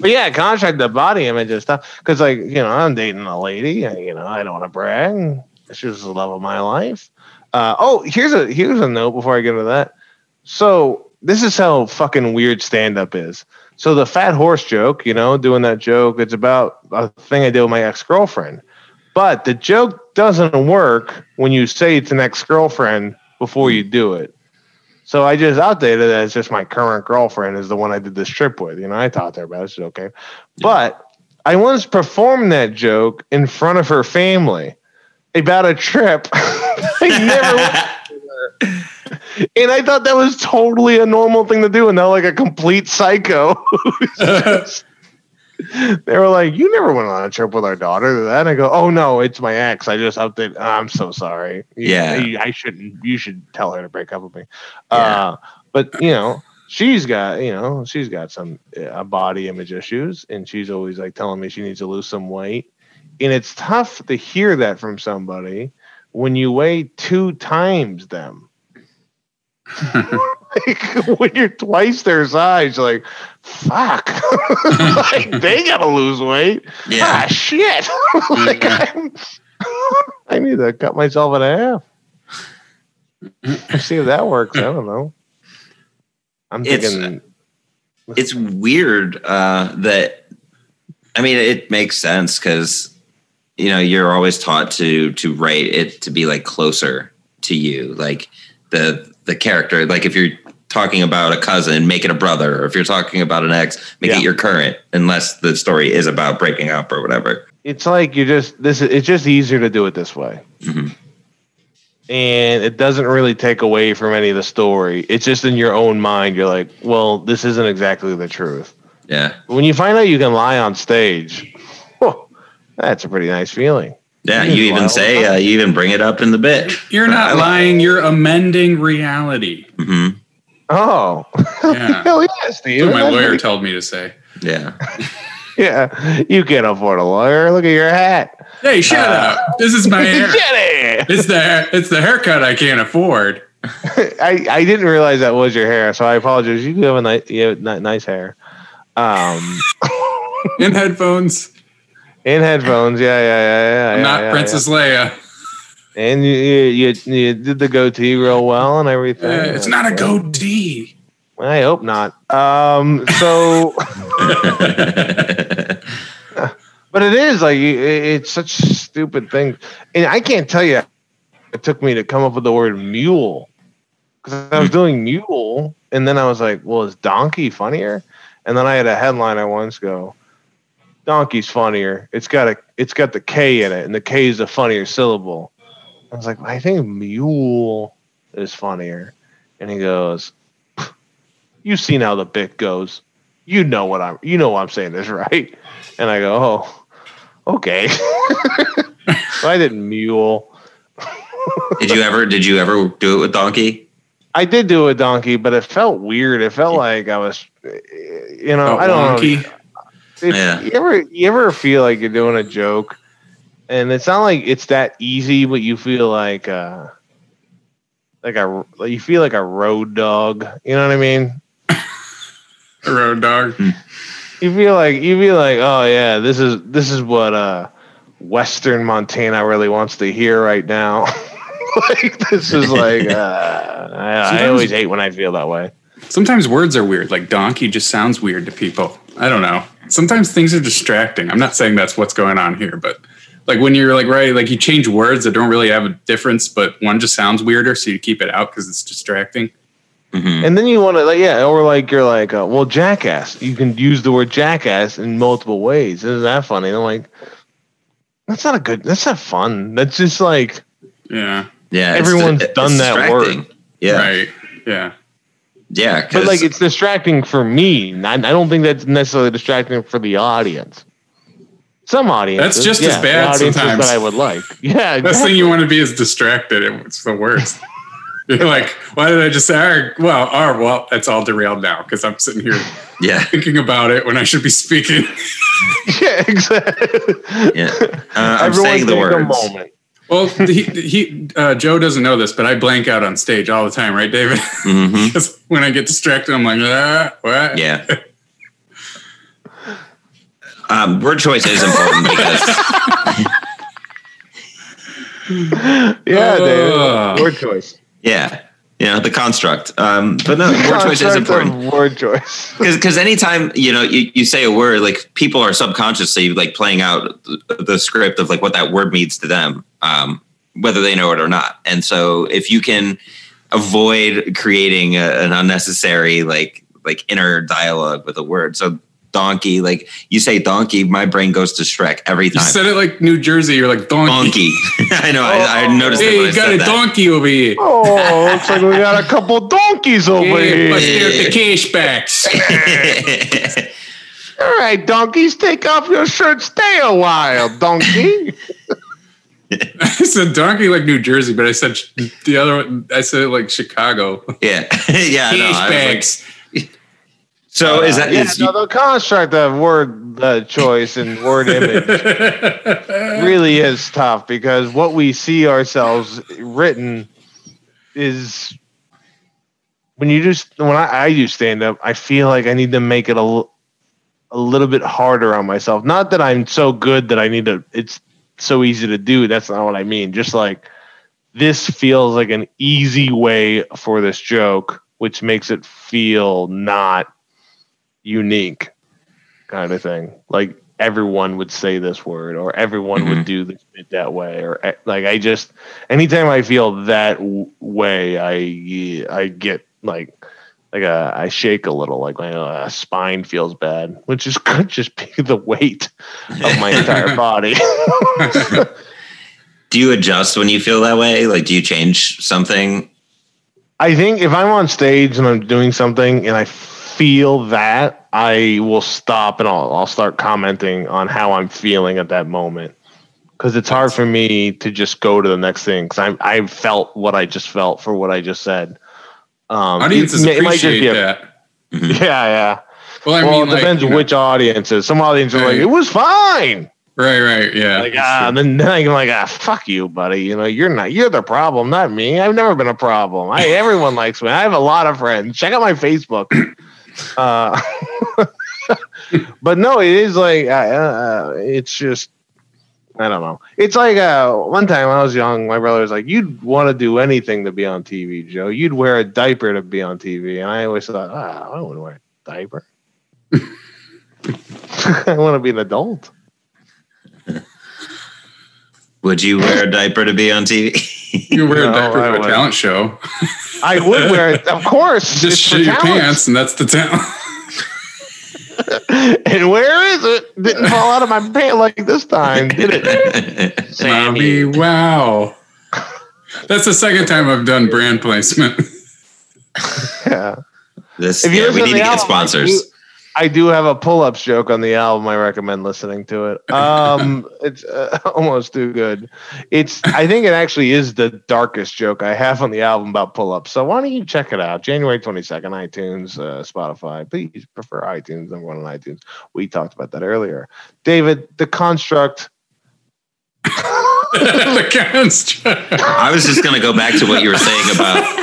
S3: But yeah, contract the body image and stuff. Because, like, you know, I'm dating a lady. You know, I don't want to brag. She's the love of my life. Uh, oh, here's a here's a note before I get into that. So this is how fucking weird stand up is. So the fat horse joke, you know, doing that joke, it's about a thing I did with my ex girlfriend. But the joke doesn't work when you say it's an ex girlfriend before you do it. So I just outdated it as just my current girlfriend is the one I did this trip with. You know, I talked to her about it. She's okay. But I once performed that joke in front of her family about a trip. [laughs] I never and I thought that was totally a normal thing to do, and not like a complete psycho. [laughs] [laughs] they were like, "You never went on a trip with our daughter." That, and I go, "Oh no, it's my ex. I just updated. I'm so sorry. You-
S2: Yeah.
S3: I, I shouldn't. You should tell her to break up with me."
S2: Yeah.
S3: Uh, but you know, she's got you know she's got some uh, body image issues, and she's always like telling me she needs to lose some weight, and it's tough to hear that from somebody when you weigh two times them. [laughs] like [laughs] when you're twice their size, like, fuck. [laughs] like they gotta lose weight.
S2: Yeah.
S3: Ah shit. [laughs] like I'm, I need to cut myself in half. See if that works. I don't know. I'm
S2: It's-
S3: thinking
S2: it's weird uh, that I mean it makes sense because you know you're always taught to to write it to be like closer to you like the the character like if you're talking about a cousin make it a brother or if you're talking about an ex make
S3: Yeah.
S2: it your current unless the story is about breaking up or whatever
S3: it's like you just this it's just easier to do it this way.
S2: Mhm.
S3: And it doesn't really take away from any of the story. It's just in your own mind. You're like, well, this isn't exactly the truth.
S2: Yeah.
S3: When you find out you can lie on stage, whew, that's a pretty nice feeling.
S2: Yeah.
S3: You
S2: You
S3: lie all
S2: even
S3: the
S2: say, uh, you even bring it up in the bit.
S4: You're not lying. You're amending reality.
S2: hmm
S3: Oh,
S4: Yeah. [laughs]
S3: hell yeah,
S4: That's what my lawyer told me to say.
S2: Yeah. [laughs]
S3: Yeah, you can't afford a lawyer. Look at your hat.
S4: Hey, shut up. This is my [laughs] hair.
S3: Get it.
S4: It's the it's the haircut I can't afford.
S3: I, I didn't realize that was your hair, so I apologize. You do have a nice, you have nice hair. Um,
S4: In headphones,
S3: in headphones, yeah, yeah, yeah, yeah. yeah,
S4: not
S3: yeah,
S4: Princess Leia.
S3: And you, you, you, you did the goatee real well and everything.
S4: Uh, it's not a goatee.
S3: I hope not. Um, so, [laughs] but it is like it's such a stupid thing, and I can't tell you. It took me to come up with the word mule because I was doing mule, and then I was like, "Well, is donkey funnier?" And then I had a headline I once go, "Donkey's funnier. It's got a it's got the K in it, and the K is a funnier syllable." I was like, "I think mule is funnier," and he goes, "You've seen how the bit goes. You know what I'm. You know what I'm saying is [laughs] right." And I go, "Oh, okay." so I did mule.
S2: did you ever, did you ever do it with Donkey?
S3: I did do a donkey, but it felt weird. It felt like I was, you know,
S4: Oh,
S3: I don't know.
S4: Wonky.
S3: If
S2: Yeah.
S3: You ever you ever feel like you're doing a joke, and it's not like it's that easy, but you feel like uh like a you feel like a road dog. You know what I mean? [laughs]
S4: A road dog.
S3: You feel like you feel like oh yeah, this is this is what uh Western Montana really wants to hear right now. [laughs] like this is like uh, I, I always hate when I feel that way.
S4: Sometimes words are weird. Like donkey just sounds weird to people. I don't know. Sometimes things are distracting. I'm not saying that's what's going on here, but like when you're like right, like you change words that don't really have a difference, but one just sounds weirder, so you keep it out because it's distracting.
S2: hmm
S3: And then you want to, like, yeah, or like you're like, uh, well, jackass. You can use the word jackass in multiple ways. Isn't that funny? And I'm like, that's not a good. That's not fun. That's just like,
S4: Yeah.
S2: Yeah.
S3: Everyone's
S2: it's
S3: done that word.
S2: Yeah.
S4: Right. Yeah.
S2: Yeah.
S3: but like it's distracting for me. I, I don't think that's necessarily distracting for the audience. Some audience.
S4: That's just as bad
S3: the
S4: sometimes.
S3: that I would like. [laughs] Yeah,
S4: Best
S3: exactly.
S4: thing you want to be is distracted. It's the worst. [laughs] You're like, why did I just say, all right, well, all right, well, it's all derailed now because I'm sitting here [laughs]
S2: yeah.
S4: thinking about it when I should be speaking.
S3: yeah, exactly.
S2: Yeah. Uh, I'm
S3: Everyone
S2: saying the
S3: take a
S2: words.
S3: moment.
S4: Well, he, he uh, Joe doesn't know this, but I blank out on stage all the time, right, David? [laughs]
S2: hmm
S4: Because when I get distracted, I'm like, ah, what?
S2: Yeah. [laughs] Um, word choice is important because [laughs]
S3: Yeah,
S4: Ugh.
S3: David. Word choice.
S2: yeah, you know the construct. Um, but no, word choice is important
S3: Word choice. [laughs]
S2: because anytime you know you, you say a word, like people are subconsciously like playing out the, the script of like what that word means to them, um, whether they know it or not. And so if you can avoid creating a, an unnecessary like like inner dialogue with a word, so donkey, like you say donkey, my brain goes to Shrek every time.
S4: You said it like New Jersey. You're like donkey.
S2: Donkey. [laughs] I know. I, I oh. noticed it
S4: Hey,
S2: when I
S4: you got
S2: said
S4: a
S2: that.
S4: donkey over here.
S3: Oh, looks like we got a couple donkeys over
S4: Yeah, must
S3: here.
S4: get the cash backs. [laughs]
S3: All right, donkeys, take off your shirt. Stay a while, donkey. [laughs]
S4: I said donkey like New Jersey, but I said sh- the other one. I said it like Chicago.
S2: yeah, yeah. I know.
S4: Cash
S2: I was like,
S4: bags.
S2: So is that
S3: yeah,
S2: is
S3: no, the construct of word uh, choice and word [laughs] image really is tough because what we see ourselves written is when you just when I, I do stand up, I feel like I need to make it a a little bit harder on myself. Not that I'm so good that I need to. It's so easy to do. That's not what I mean. Just like this feels like an easy way for this joke, which makes it feel not unique, kind of thing. Like everyone would say this word, or everyone
S2: Mhm.
S3: would do this bit that way, or eh, like I just anytime I feel that w- way, I I get like like a, I shake a little, like my uh, spine feels bad, which is [laughs] could just be the weight of my entire [laughs] body.
S2: do you adjust when you feel that way? Like, do you change something?
S3: I think if I'm on stage and I'm doing something and I feel that, I will stop and I'll I'll start commenting on how I'm feeling at that moment because it's hard for me to just go to the next thing because I I felt what I just felt for what I just said. Um,
S4: Audiences
S3: it- it
S4: appreciate
S3: be a-
S4: that.
S3: Yeah, yeah.
S4: Well, I
S3: well,
S4: mean,
S3: it
S4: like,
S3: depends
S4: know,
S3: which audiences. Some audiences are like, it was fine.
S4: Right, right, yeah.
S3: Like, ah, and then, then I'm like, ah, fuck you, buddy. You know, you're not, you're the problem, not me. I've never been a problem. I, everyone likes me. I have a lot of friends. Check out my Facebook. [clears throat] Uh, [laughs] [laughs] but no, it is like, uh, uh, it's just, I don't know. It's like uh, one time when I was young, my brother was like, "You'd want to do anything to be on TV, Joe. You'd wear a diaper to be on TV." And I always thought, ah, I wouldn't wear a diaper. [laughs] I want to be an adult.
S2: Would you wear a diaper to be on TV? [laughs]
S4: you wear
S3: No,
S4: a diaper
S3: I
S4: to a
S3: wouldn't.
S4: talent show.
S3: I would wear it, of course.
S4: Just
S3: it's
S4: shit your
S3: talent.
S4: pants, and that's the talent. [laughs]
S3: And where is it? Didn't fall out of my pants like this time, did it? [laughs]
S4: Mommy, wow. That's the second time I've done brand placement. [laughs]
S3: Yeah.
S2: this,
S3: If
S2: yeah, we need to get
S3: album,
S2: sponsors.
S3: You- I do have a pull-ups joke on the album. I recommend listening to it. Um, [laughs] it's uh, [laughs] almost too good. It's. I think it actually is the darkest joke I have on the album about pull-ups. So why don't you check it out? January twenty second, iTunes, uh, Spotify. Please prefer iTunes. Number one on iTunes. We talked about that earlier. David, the construct. [laughs]
S4: the construct.
S2: I was just going to go back to what you were saying about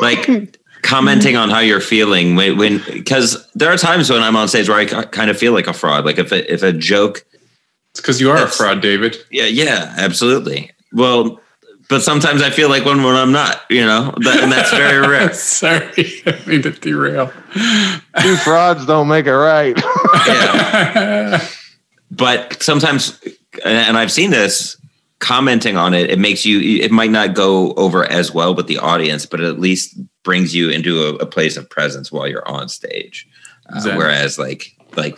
S2: like commenting mm-hmm. on how you're feeling when, when because there are times when I'm on stage where I kind of feel like a fraud. Like if a, if a joke,
S4: It's because you are a fraud, David.
S2: yeah, yeah, absolutely. Well, but sometimes I feel like one when I'm not, you know, that, and that's very [laughs] rare.
S4: Sorry, [laughs] I mean to derail.
S3: Two frauds don't make it right. [laughs]
S2: Yeah. But sometimes, and I've seen this, commenting on it, it makes you. It might not go over as well with the audience, but at least brings you into a, a place of presence while you're on stage. Uh,
S4: Zen.
S2: whereas, like, like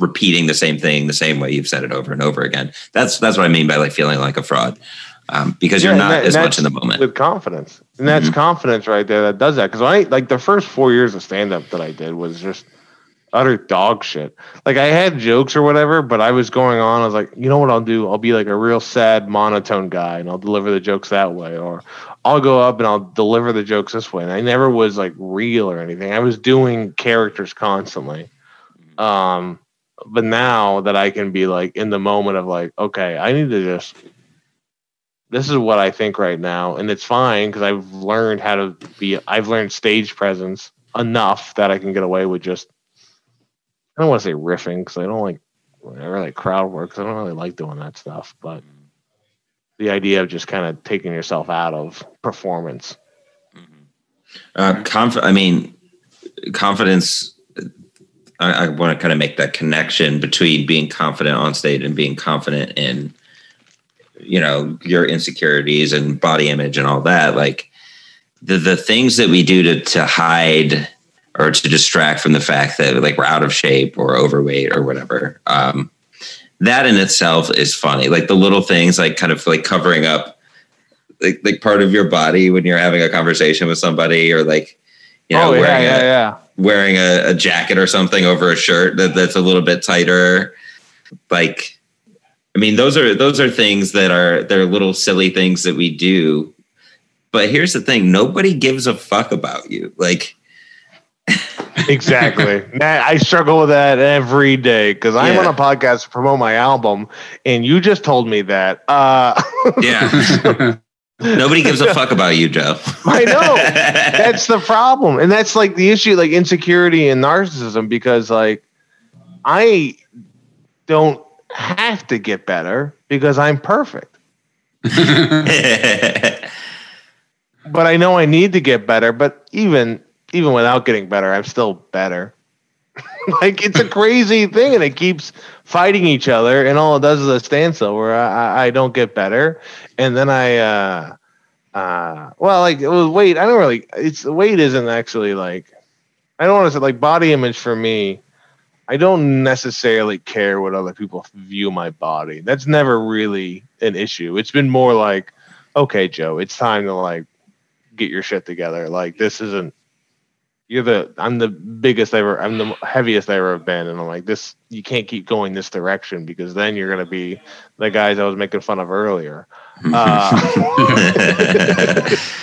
S2: repeating the same thing the same way you've said it over and over again. That's that's what I mean by like feeling like a fraud, um, because
S3: Yeah,
S2: you're not
S3: that-
S2: as much in the moment.
S3: with confidence, and that's
S2: Mhm.
S3: confidence right there that does that. Because I like the first four years of stand up that I did was just utter dog shit. Like I had jokes or whatever, but I was going on. I was like, you know what I'll do? I'll be like a real sad monotone guy, and I'll deliver the jokes that way, or I'll go up and I'll deliver the jokes this way. And I never was like real or anything. I was doing characters constantly. Um, but now that I can be like in the moment of like, okay, I need to just this is what I think right now, and it's fine because I've learned how to be. I've learned stage presence enough that I can get away with just. I don't want to say riffing because I don't like. I really crowd work 'cause I don't really like doing that stuff. But the idea of just kind of taking yourself out of performance.
S2: Uh, conf- I mean, confidence. I, I want to kind of make that connection between being confident on stage and being confident in, you know, your insecurities and body image and all that. Like the the things that we do to to hide or to distract from the fact that like we're out of shape or overweight or whatever. Um, that in itself is funny. Like the little things, like kind of like covering up like like part of your body when you're having a conversation with somebody or like you know
S3: oh yeah,
S2: wearing
S3: yeah,
S2: a
S3: yeah.
S2: wearing a, a jacket or something over a shirt that, that's a little bit tighter like i mean those are those are things that are they're little silly things that we do but here's the thing nobody gives a fuck about you like [laughs]
S3: exactly. That- I struggle with that every day because I'm on a podcast to promote my album, and you just told me that. Uh, [laughs]
S2: yeah [laughs] nobody gives a fuck about you joe
S3: I know. that's the problem and that's like the issue like insecurity and narcissism because like i don't have to get better because i'm perfect but i know i need to get better but even even without getting better i'm still better. [laughs] Like it's a crazy thing and it keeps fighting each other and all it does is a standstill where i, I- don't get better. And then i uh uh well like it was weight. I don't really it's weight isn't actually like i don't want to say like body image for me i don't necessarily care what other people view my body. That's never really an issue. It's been more like okay joe it's time to like get your shit together. Like this isn't you're the I'm the biggest ever I'm the heaviest I ever have been and I'm like this you can't keep going this direction because then you're gonna be the guys I was making fun of earlier [laughs] uh,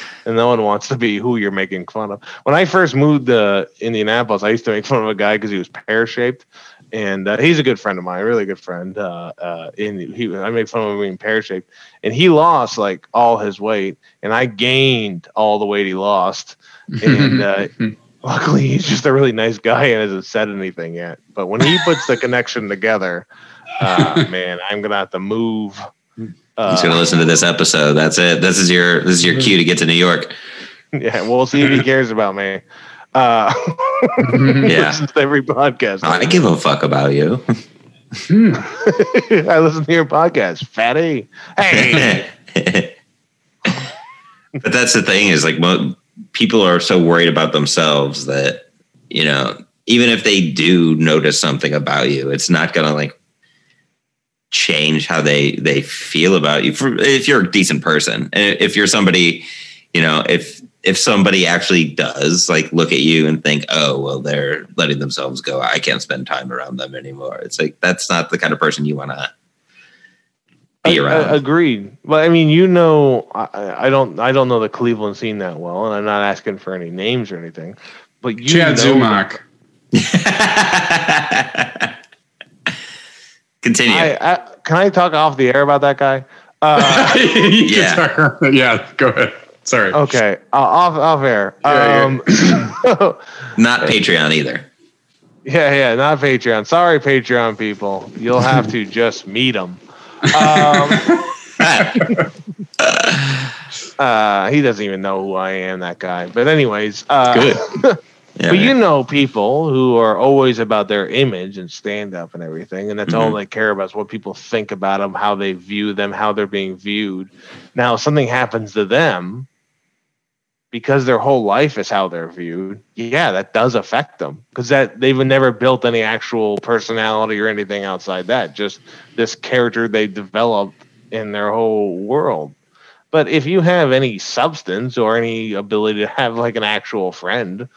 S3: [laughs] and no one wants to be who you're making fun of when I first moved to Indianapolis I used to make fun of a guy because he was pear shaped and uh, he's a good friend of mine, a really good friend. Uh, uh, and he, I made fun of him being pear shaped, and he lost like all his weight, and I gained all the weight he lost. And uh, [laughs] luckily, he's just a really nice guy and hasn't said anything yet. But when he [laughs] puts the connection together, uh, [laughs] man, I'm gonna have to move. Uh,
S2: He's gonna listen to this episode. That's it. This is your this is your cue to get to New York. [laughs]
S3: Yeah, we'll see if he cares about me. Uh,
S2: Yeah.
S3: listens to every podcast.
S2: I give a fuck about you.
S3: I listen to your podcast, fatty. Hey,
S2: but that's the thing is like mo- people are so worried about themselves that you know even if they do notice something about you it's not gonna like change how they they feel about you for if you're a decent person. If you're somebody you know if if somebody actually does like look at you and think oh well they're letting themselves go. I can't spend time around them anymore. It's like that's not the kind of person you want to be around
S3: I- agreed. But I mean, you know, I, I don't, I don't know the Cleveland scene that well, and I'm not asking for any names or anything. But you
S4: Chad
S3: know,
S4: Zumach. [laughs]
S2: continue
S3: I, I, can I talk off the air about that guy? Uh, [laughs]
S2: Yeah.
S4: yeah. Go ahead. Sorry.
S3: okay, uh, off off air.
S4: Yeah,
S3: Um, [coughs]
S2: not patreon either
S3: yeah, yeah, not Patreon. Sorry, Patreon people. You'll have to just meet him. Um, [laughs] uh, he doesn't even know who I am, that guy. But anyways, uh,
S2: Good. [laughs] Yeah,
S3: but you know people who are always about their image and stand up and everything, and that's all
S2: Mhm.
S3: they care about is what people think about them, how they view them, how they're being viewed. Now, if something happens to them because their whole life is how they're viewed. Yeah, that does affect them because that they've never built any actual personality or anything outside that. Just this character they developed in their whole world. But if you have any substance or any ability to have like an actual friend,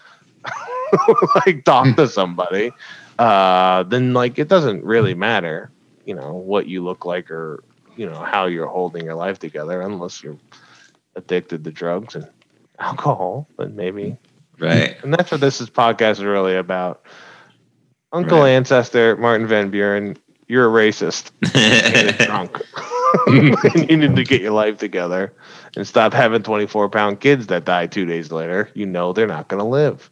S3: [laughs] like talk to somebody, uh, then like it doesn't really matter, you know, what you look like or you know how you're holding your life together, unless you're addicted to drugs and alcohol. but maybe,
S2: right.
S3: and that's what this is podcast is really about. Uncle
S2: Right.
S3: ancestor Martin Van Buren, you're a racist [laughs] and a drunk. [laughs] you need to get your life together and stop having 24 pound kids that die two days later. You know they're not going to live.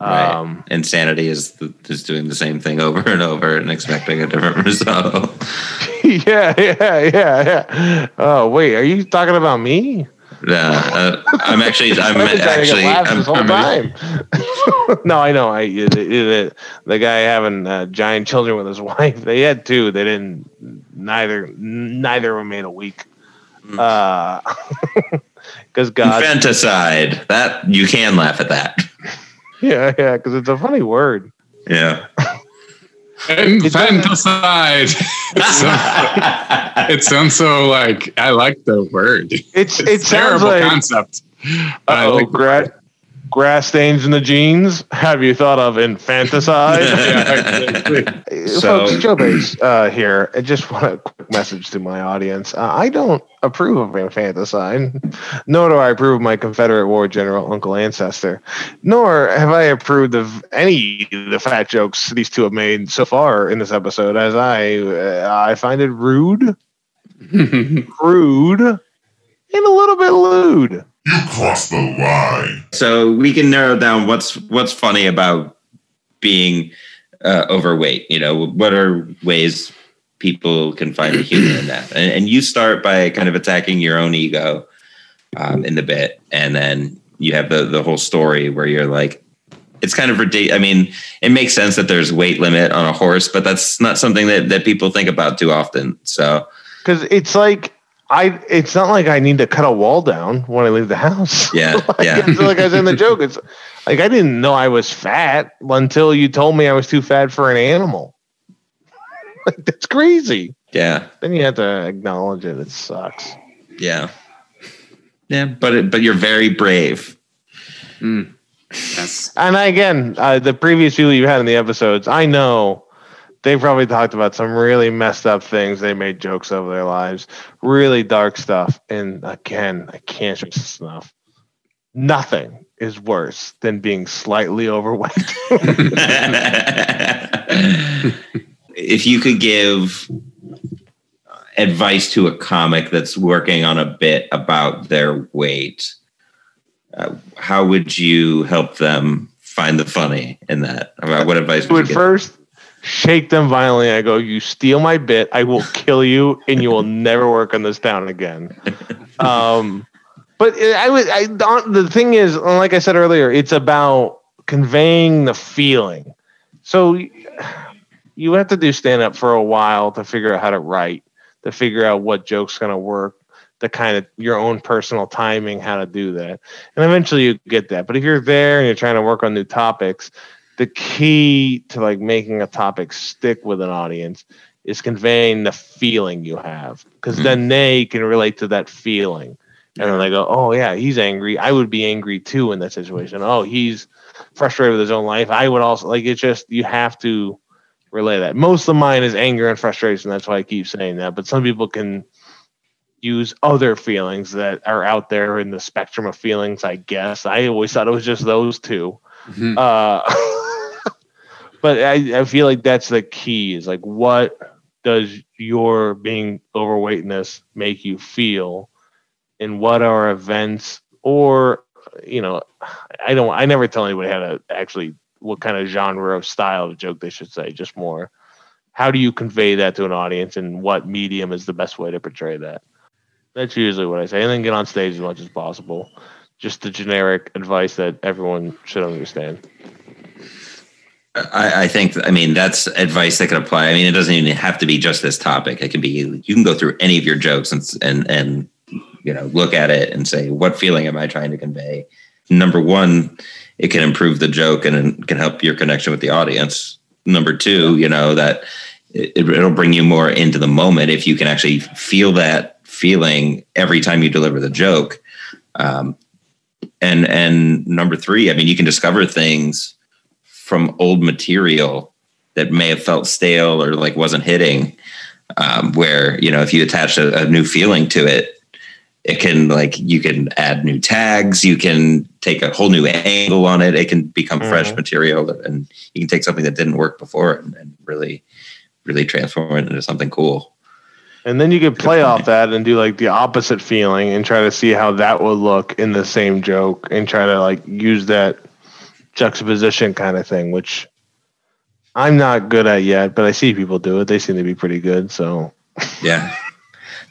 S2: Right.
S3: Um,
S2: Insanity is is doing the same thing over and over and expecting a different [laughs] result.
S3: yeah, yeah, yeah, yeah. Oh, wait, are you talking about me?
S2: Yeah, uh, I'm actually, [laughs] I'm
S3: I've been trying to get
S2: actually, I'm,
S3: this whole
S4: I'm-
S3: time. [laughs] no, I know. I it, it, it- the guy having uh, giant children with his [laughs] wife. They had two. They didn't. Neither neither of them made a week.
S2: Hmm.
S3: Uh, because God,
S2: infanticide. That you can laugh at that.
S3: yeah, yeah, because it's a funny word.
S2: Yeah.
S4: Infanticide. [laughs] it, sounds, it sounds so like I like the word.
S3: It's,
S4: It's
S3: it sounds
S4: terrible
S3: like
S4: concept. Uh, but I
S3: oh,
S4: like the
S3: gra-
S4: word.
S3: Grass stains in the jeans. Have you thought of infanticide? [laughs]
S4: Yeah.
S2: So-
S3: Folks, Joe Bates uh, here. I just want a quick message to my audience. Uh, I don't approve of infanticide, nor do I approve of my Confederate war general, Uncle Ancestor, nor have I approved of any of the fat jokes these two have made so far in this episode, as I uh, I find it rude, [laughs] rude, and a little bit lewd.
S7: You crossed the line.
S2: So we can narrow down what's what's funny about being uh, overweight. You know, what are ways people can find the humor in that? And, and you start by kind of attacking your own ego um, in the bit, and then you have the the whole story where you're like, it's kind of ridiculous. I mean, it makes sense that there's weight limit on a horse, but that's not something that that people think about too often. So
S3: Because it's like I, it's not like I need to cut a wall down when I leave the house. [laughs]
S2: Yeah,
S3: like,
S2: yeah.
S3: it's like I was in the joke. It's like I didn't know I was fat until you told me I was too fat for an animal. [laughs] like that's crazy.
S2: yeah,
S3: Then you have to acknowledge it. It sucks.
S2: yeah, yeah. But it, but you're very brave.
S4: Yes.
S3: And again, uh, the previous people you had in the episodes, I know they probably talked about some really messed up things. They made jokes over their lives, really dark stuff. And again, I can't stress this enough. Nothing is worse than being slightly overweight. [laughs] [laughs]
S2: if you could give advice to a comic that's working on a bit about their weight, uh, how would you help them find the funny in that? About what advice would
S3: would
S2: you give?
S3: first shake them violently. I go, "You steal my bit, I will kill you, and you will never work on this town again." [laughs] Um, but I was, I don't- the thing is, like I said earlier, it's about conveying the feeling. So you have to do stand up for a while to figure out how to write, to figure out what joke's going to work, the kind of your own personal timing, how to do that, and eventually you get that. But if you're there and you're trying to work on new topics, the key to like making a topic stick with an audience is conveying the feeling you have because
S2: Mhm.
S3: then they can relate to that feeling. And then they go oh yeah he's angry. I would be angry too in that situation. Oh he's frustrated with his own life. I would also like it's just you have to relay that. Most of mine is anger and frustration. That's why i keep saying that. But some people can use other feelings that are out there in the spectrum of feelings i guess. I always thought it was just those two.
S4: Mhm.
S3: uh, [laughs] but I, I feel like that's the key is like what does your being overweightness make you feel? And what are events or you know i don't i never tell anybody how to actually what kind of genre of style of joke they should say just more how do you convey that to an audience and what medium is the best way to portray that? That's usually what i say and then get on stage as much as possible. Just the generic advice that everyone should understand
S2: I, I think, I mean, that's advice that could apply. I mean, it doesn't even have to be just this topic. It can be, you can go through any of your jokes and, and, and, you know, look at it and say, what feeling am I trying to convey? Number one, it can improve the joke and it can help your connection with the audience. Number two, you know, that it, it'll bring you more into the moment if you can actually feel that feeling every time you deliver the joke. Um, and, and number three, I mean, you can discover things from old material that may have felt stale or like wasn't hitting um, where you know if you attach a, a new feeling to it it can like you can add new tags you can take a whole new angle on it it can become fresh
S3: Mhm.
S2: material and you can take something that didn't work before and, and really really transform it into something cool
S3: And then you could play off that and do like the opposite feeling and try to see how that would look in the same joke and try to like use that juxtaposition kind of thing, which I'm not good at yet, but I see people do it. They seem to be pretty good. So
S2: Yeah. [laughs]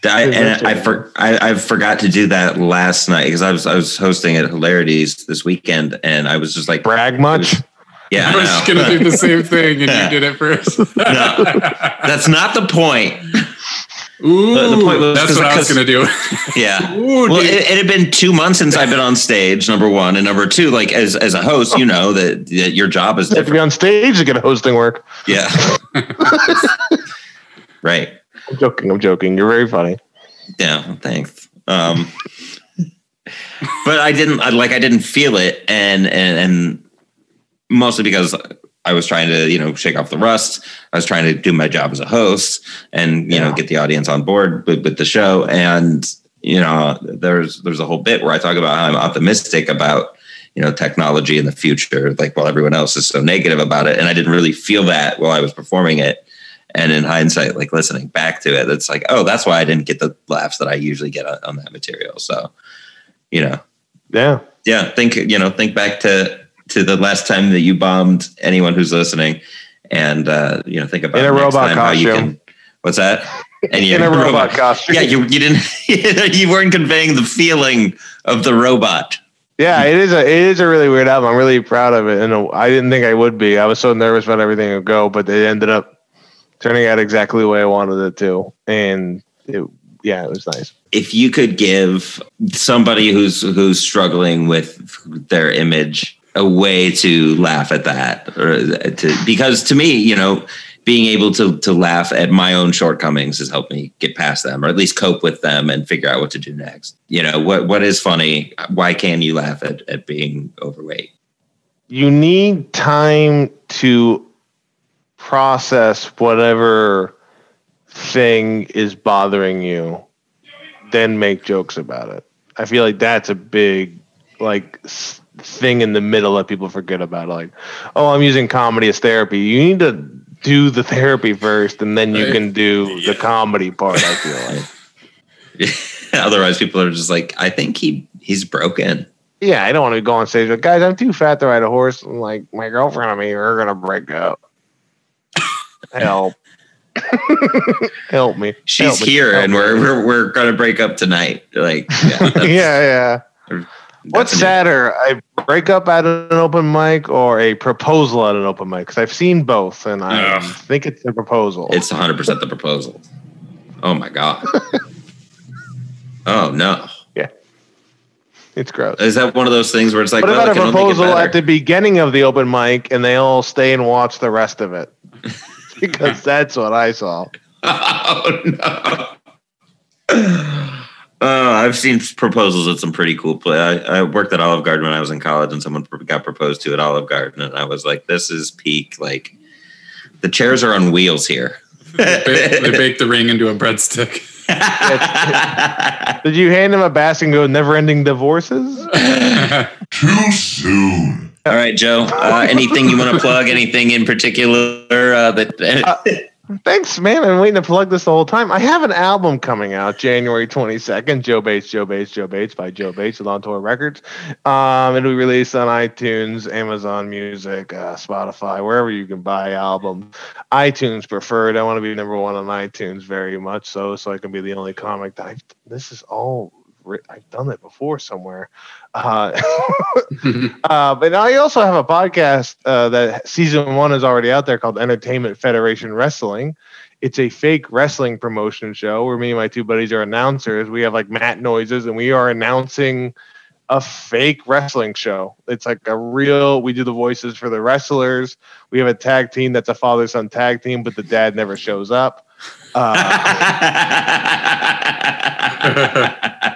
S2: I, and I, for, I, I forgot to do that last night because I was I was hosting at Hilarities this weekend and I was just like
S3: brag much?
S2: yeah
S4: I was
S2: know.
S4: gonna do the [laughs] same thing, and you did it first.
S2: no, that's not the point.
S4: Ooh,
S2: The- the point was
S4: that's
S2: 'cause-
S4: what I was gonna do. [laughs]
S2: Yeah. [laughs]
S4: Ooh,
S2: Well, it, it had been two months since I've been on stage. Number one, and number two, like as as a host, you know that, that your job is
S3: You have to be on stage to get hosting work.
S2: Yeah. [laughs] right.
S3: I'm joking. I'm joking. You're very funny.
S2: Yeah. Thanks. Um, but I didn't I, like I didn't feel it, and and and mostly because I was trying to you know shake off the rust. I was trying to do my job as a host and you know get the audience on board with, with the show. And you know there's there's a whole bit where I talk about how I'm optimistic about you know technology in the future, like while everyone else is so negative about it. And I didn't really feel that while I was performing it. And in hindsight, like listening back to it, it's like, oh, that's why I didn't get the laughs that I usually get on, on that material. So, you know,
S3: Yeah.
S2: yeah, think you know, think back to to the last time that you bombed anyone who's listening, and uh, you know, think about
S3: In a robot
S2: time how you
S3: costume.
S2: can. What's that? And you-
S3: In a robot costume.
S2: Yeah, you you didn't [laughs] you weren't conveying the feeling of the robot.
S3: Yeah, it is a it is a really weird album. I'm really proud of it, and I didn't think I would be. I was so nervous about everything to go, but it ended up turning out exactly the way I wanted it to, and it, yeah, it was nice.
S2: If you could give somebody who's who's struggling with their image a way to laugh at that, or to because to me, you know, being able to to laugh at my own shortcomings has helped me get past them, or at least cope with them and figure out what to do next. You know, what what is funny? Why can you laugh at at being overweight?
S3: you need time to process whatever thing is bothering you, then make jokes about it. I feel like that's a big like thing in the middle that people forget about. Like, oh, I'm using comedy as therapy. You need to do the therapy first, and then you
S4: Right.
S3: can do the comedy part. I feel like. [laughs]
S2: Otherwise, people are just like, I think he he's broken.
S3: Yeah, I don't want to go on stage. Like, guys, I'm too fat to ride a horse. And like my girlfriend and me we're gonna break up. [laughs] Help. [laughs] Help me.
S2: She's
S3: Help
S2: here, and we're, we're we're gonna break up tonight. Like, yeah,
S3: yeah, yeah. What's sadder, a breakup at an open mic or a proposal at an open mic? Because I've seen both, and I
S4: Ugh.
S3: think it's the proposal.
S2: It's 100 percent the proposal. Oh my god. oh no. Yeah.
S3: It's gross.
S2: Is that one of those things where it's like,
S3: What
S2: well,
S3: about a
S2: can only get
S3: proposal at the beginning of the open mic, and they all stay and watch the rest of it? [laughs] because that's what I saw. [laughs]
S2: oh no. Oh, I've seen proposals at some pretty cool play. I, I worked at Olive Garden when I was in college, and someone got proposed to at Olive Garden, and I was like, "This is peak. Like, the chairs are on wheels here."
S4: They bake, they bake the ring into a breadstick.
S3: Did you hand him a basket and go never ending divorces? [laughs]
S7: Too soon.
S2: All right, Joe. Uh, anything you want to plug? Anything in particular uh, that?
S3: Thanks, man. I've been waiting to plug this the whole time. I have an album coming out January 22nd. Joe Bates, Joe Bates, Joe Bates by Joe Bates with On Tour Records. Um, it'll be released on iTunes, Amazon Music, uh, Spotify, wherever you can buy albums. iTunes preferred. I want to be number one on iTunes very much so, so I can be the only comic that this is all. Writ- I've done it before somewhere. Uh, [laughs] [laughs] uh, but I also have a podcast uh, that season one is already out there called Entertainment Federation Wrestling. It's a fake wrestling promotion show where me and my two buddies are announcers. We have like mat noises and we are announcing a fake wrestling show. It's like a real, we do the voices for the wrestlers. We have a tag team that's a father son tag team, but the dad never shows up.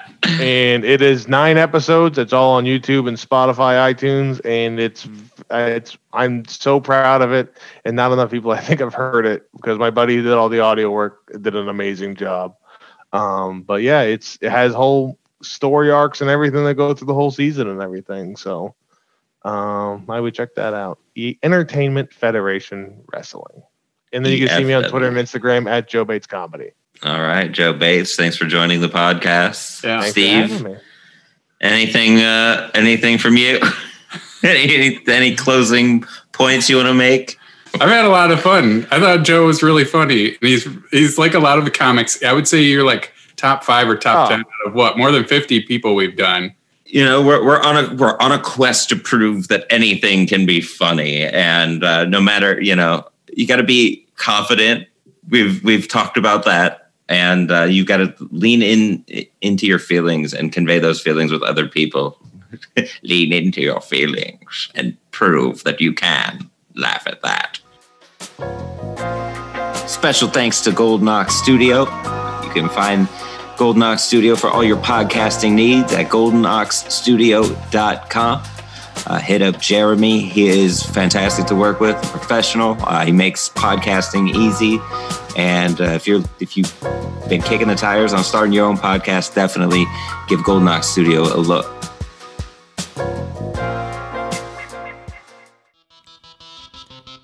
S3: [laughs] and it is nine episodes. It's all on YouTube and Spotify, iTunes, and it's it's. I'm so proud of it, and not enough people I think have heard it because my buddy did all the audio work did an amazing job. Um, but yeah, it's it has whole story arcs and everything that go through the whole season and everything. So um, I would check that out. E- Entertainment Federation Wrestling. And then you can see me on Twitter and Instagram at Joe Bates Comedy.
S2: All right, Joe Bates. Thanks for joining the podcast.
S4: Yeah.
S2: Steve, anything? Uh, anything from you? [laughs] any any closing points you want to make?
S4: I've had a lot of fun. I thought Joe was really funny. And he's he's like a lot of the comics. I would say you're like top five or top
S3: Oh.
S4: ten out of what? More than fifty people we've done.
S2: you know we're, we're on a we're on a quest to prove that anything can be funny and uh, no matter you know you got to be confident we've we've talked about that and uh, you got to lean in into your feelings and convey those feelings with other people. [laughs] Lean into your feelings and prove that you can laugh at that. Special thanks to golden ox studio. You can find Golden Ox Studio for all your podcasting needs at goldenoxstudio.com. Uh, hit up Jeremy. He is fantastic to work with, professional. Uh, he makes podcasting easy. And uh, if you're if you've been kicking the tires on starting your own podcast, definitely give Golden Ox Studio a look.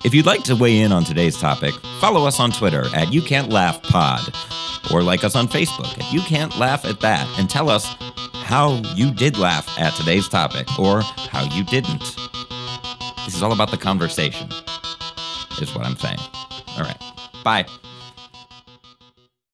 S2: If you'd like to weigh in on today's topic, follow us on Twitter at You Can't Laugh Pod, or like us on Facebook at You Can't Laugh at That, and tell us how you did laugh at today's topic or how you didn't. This is all about the conversation, is what I'm saying. All right. Bye.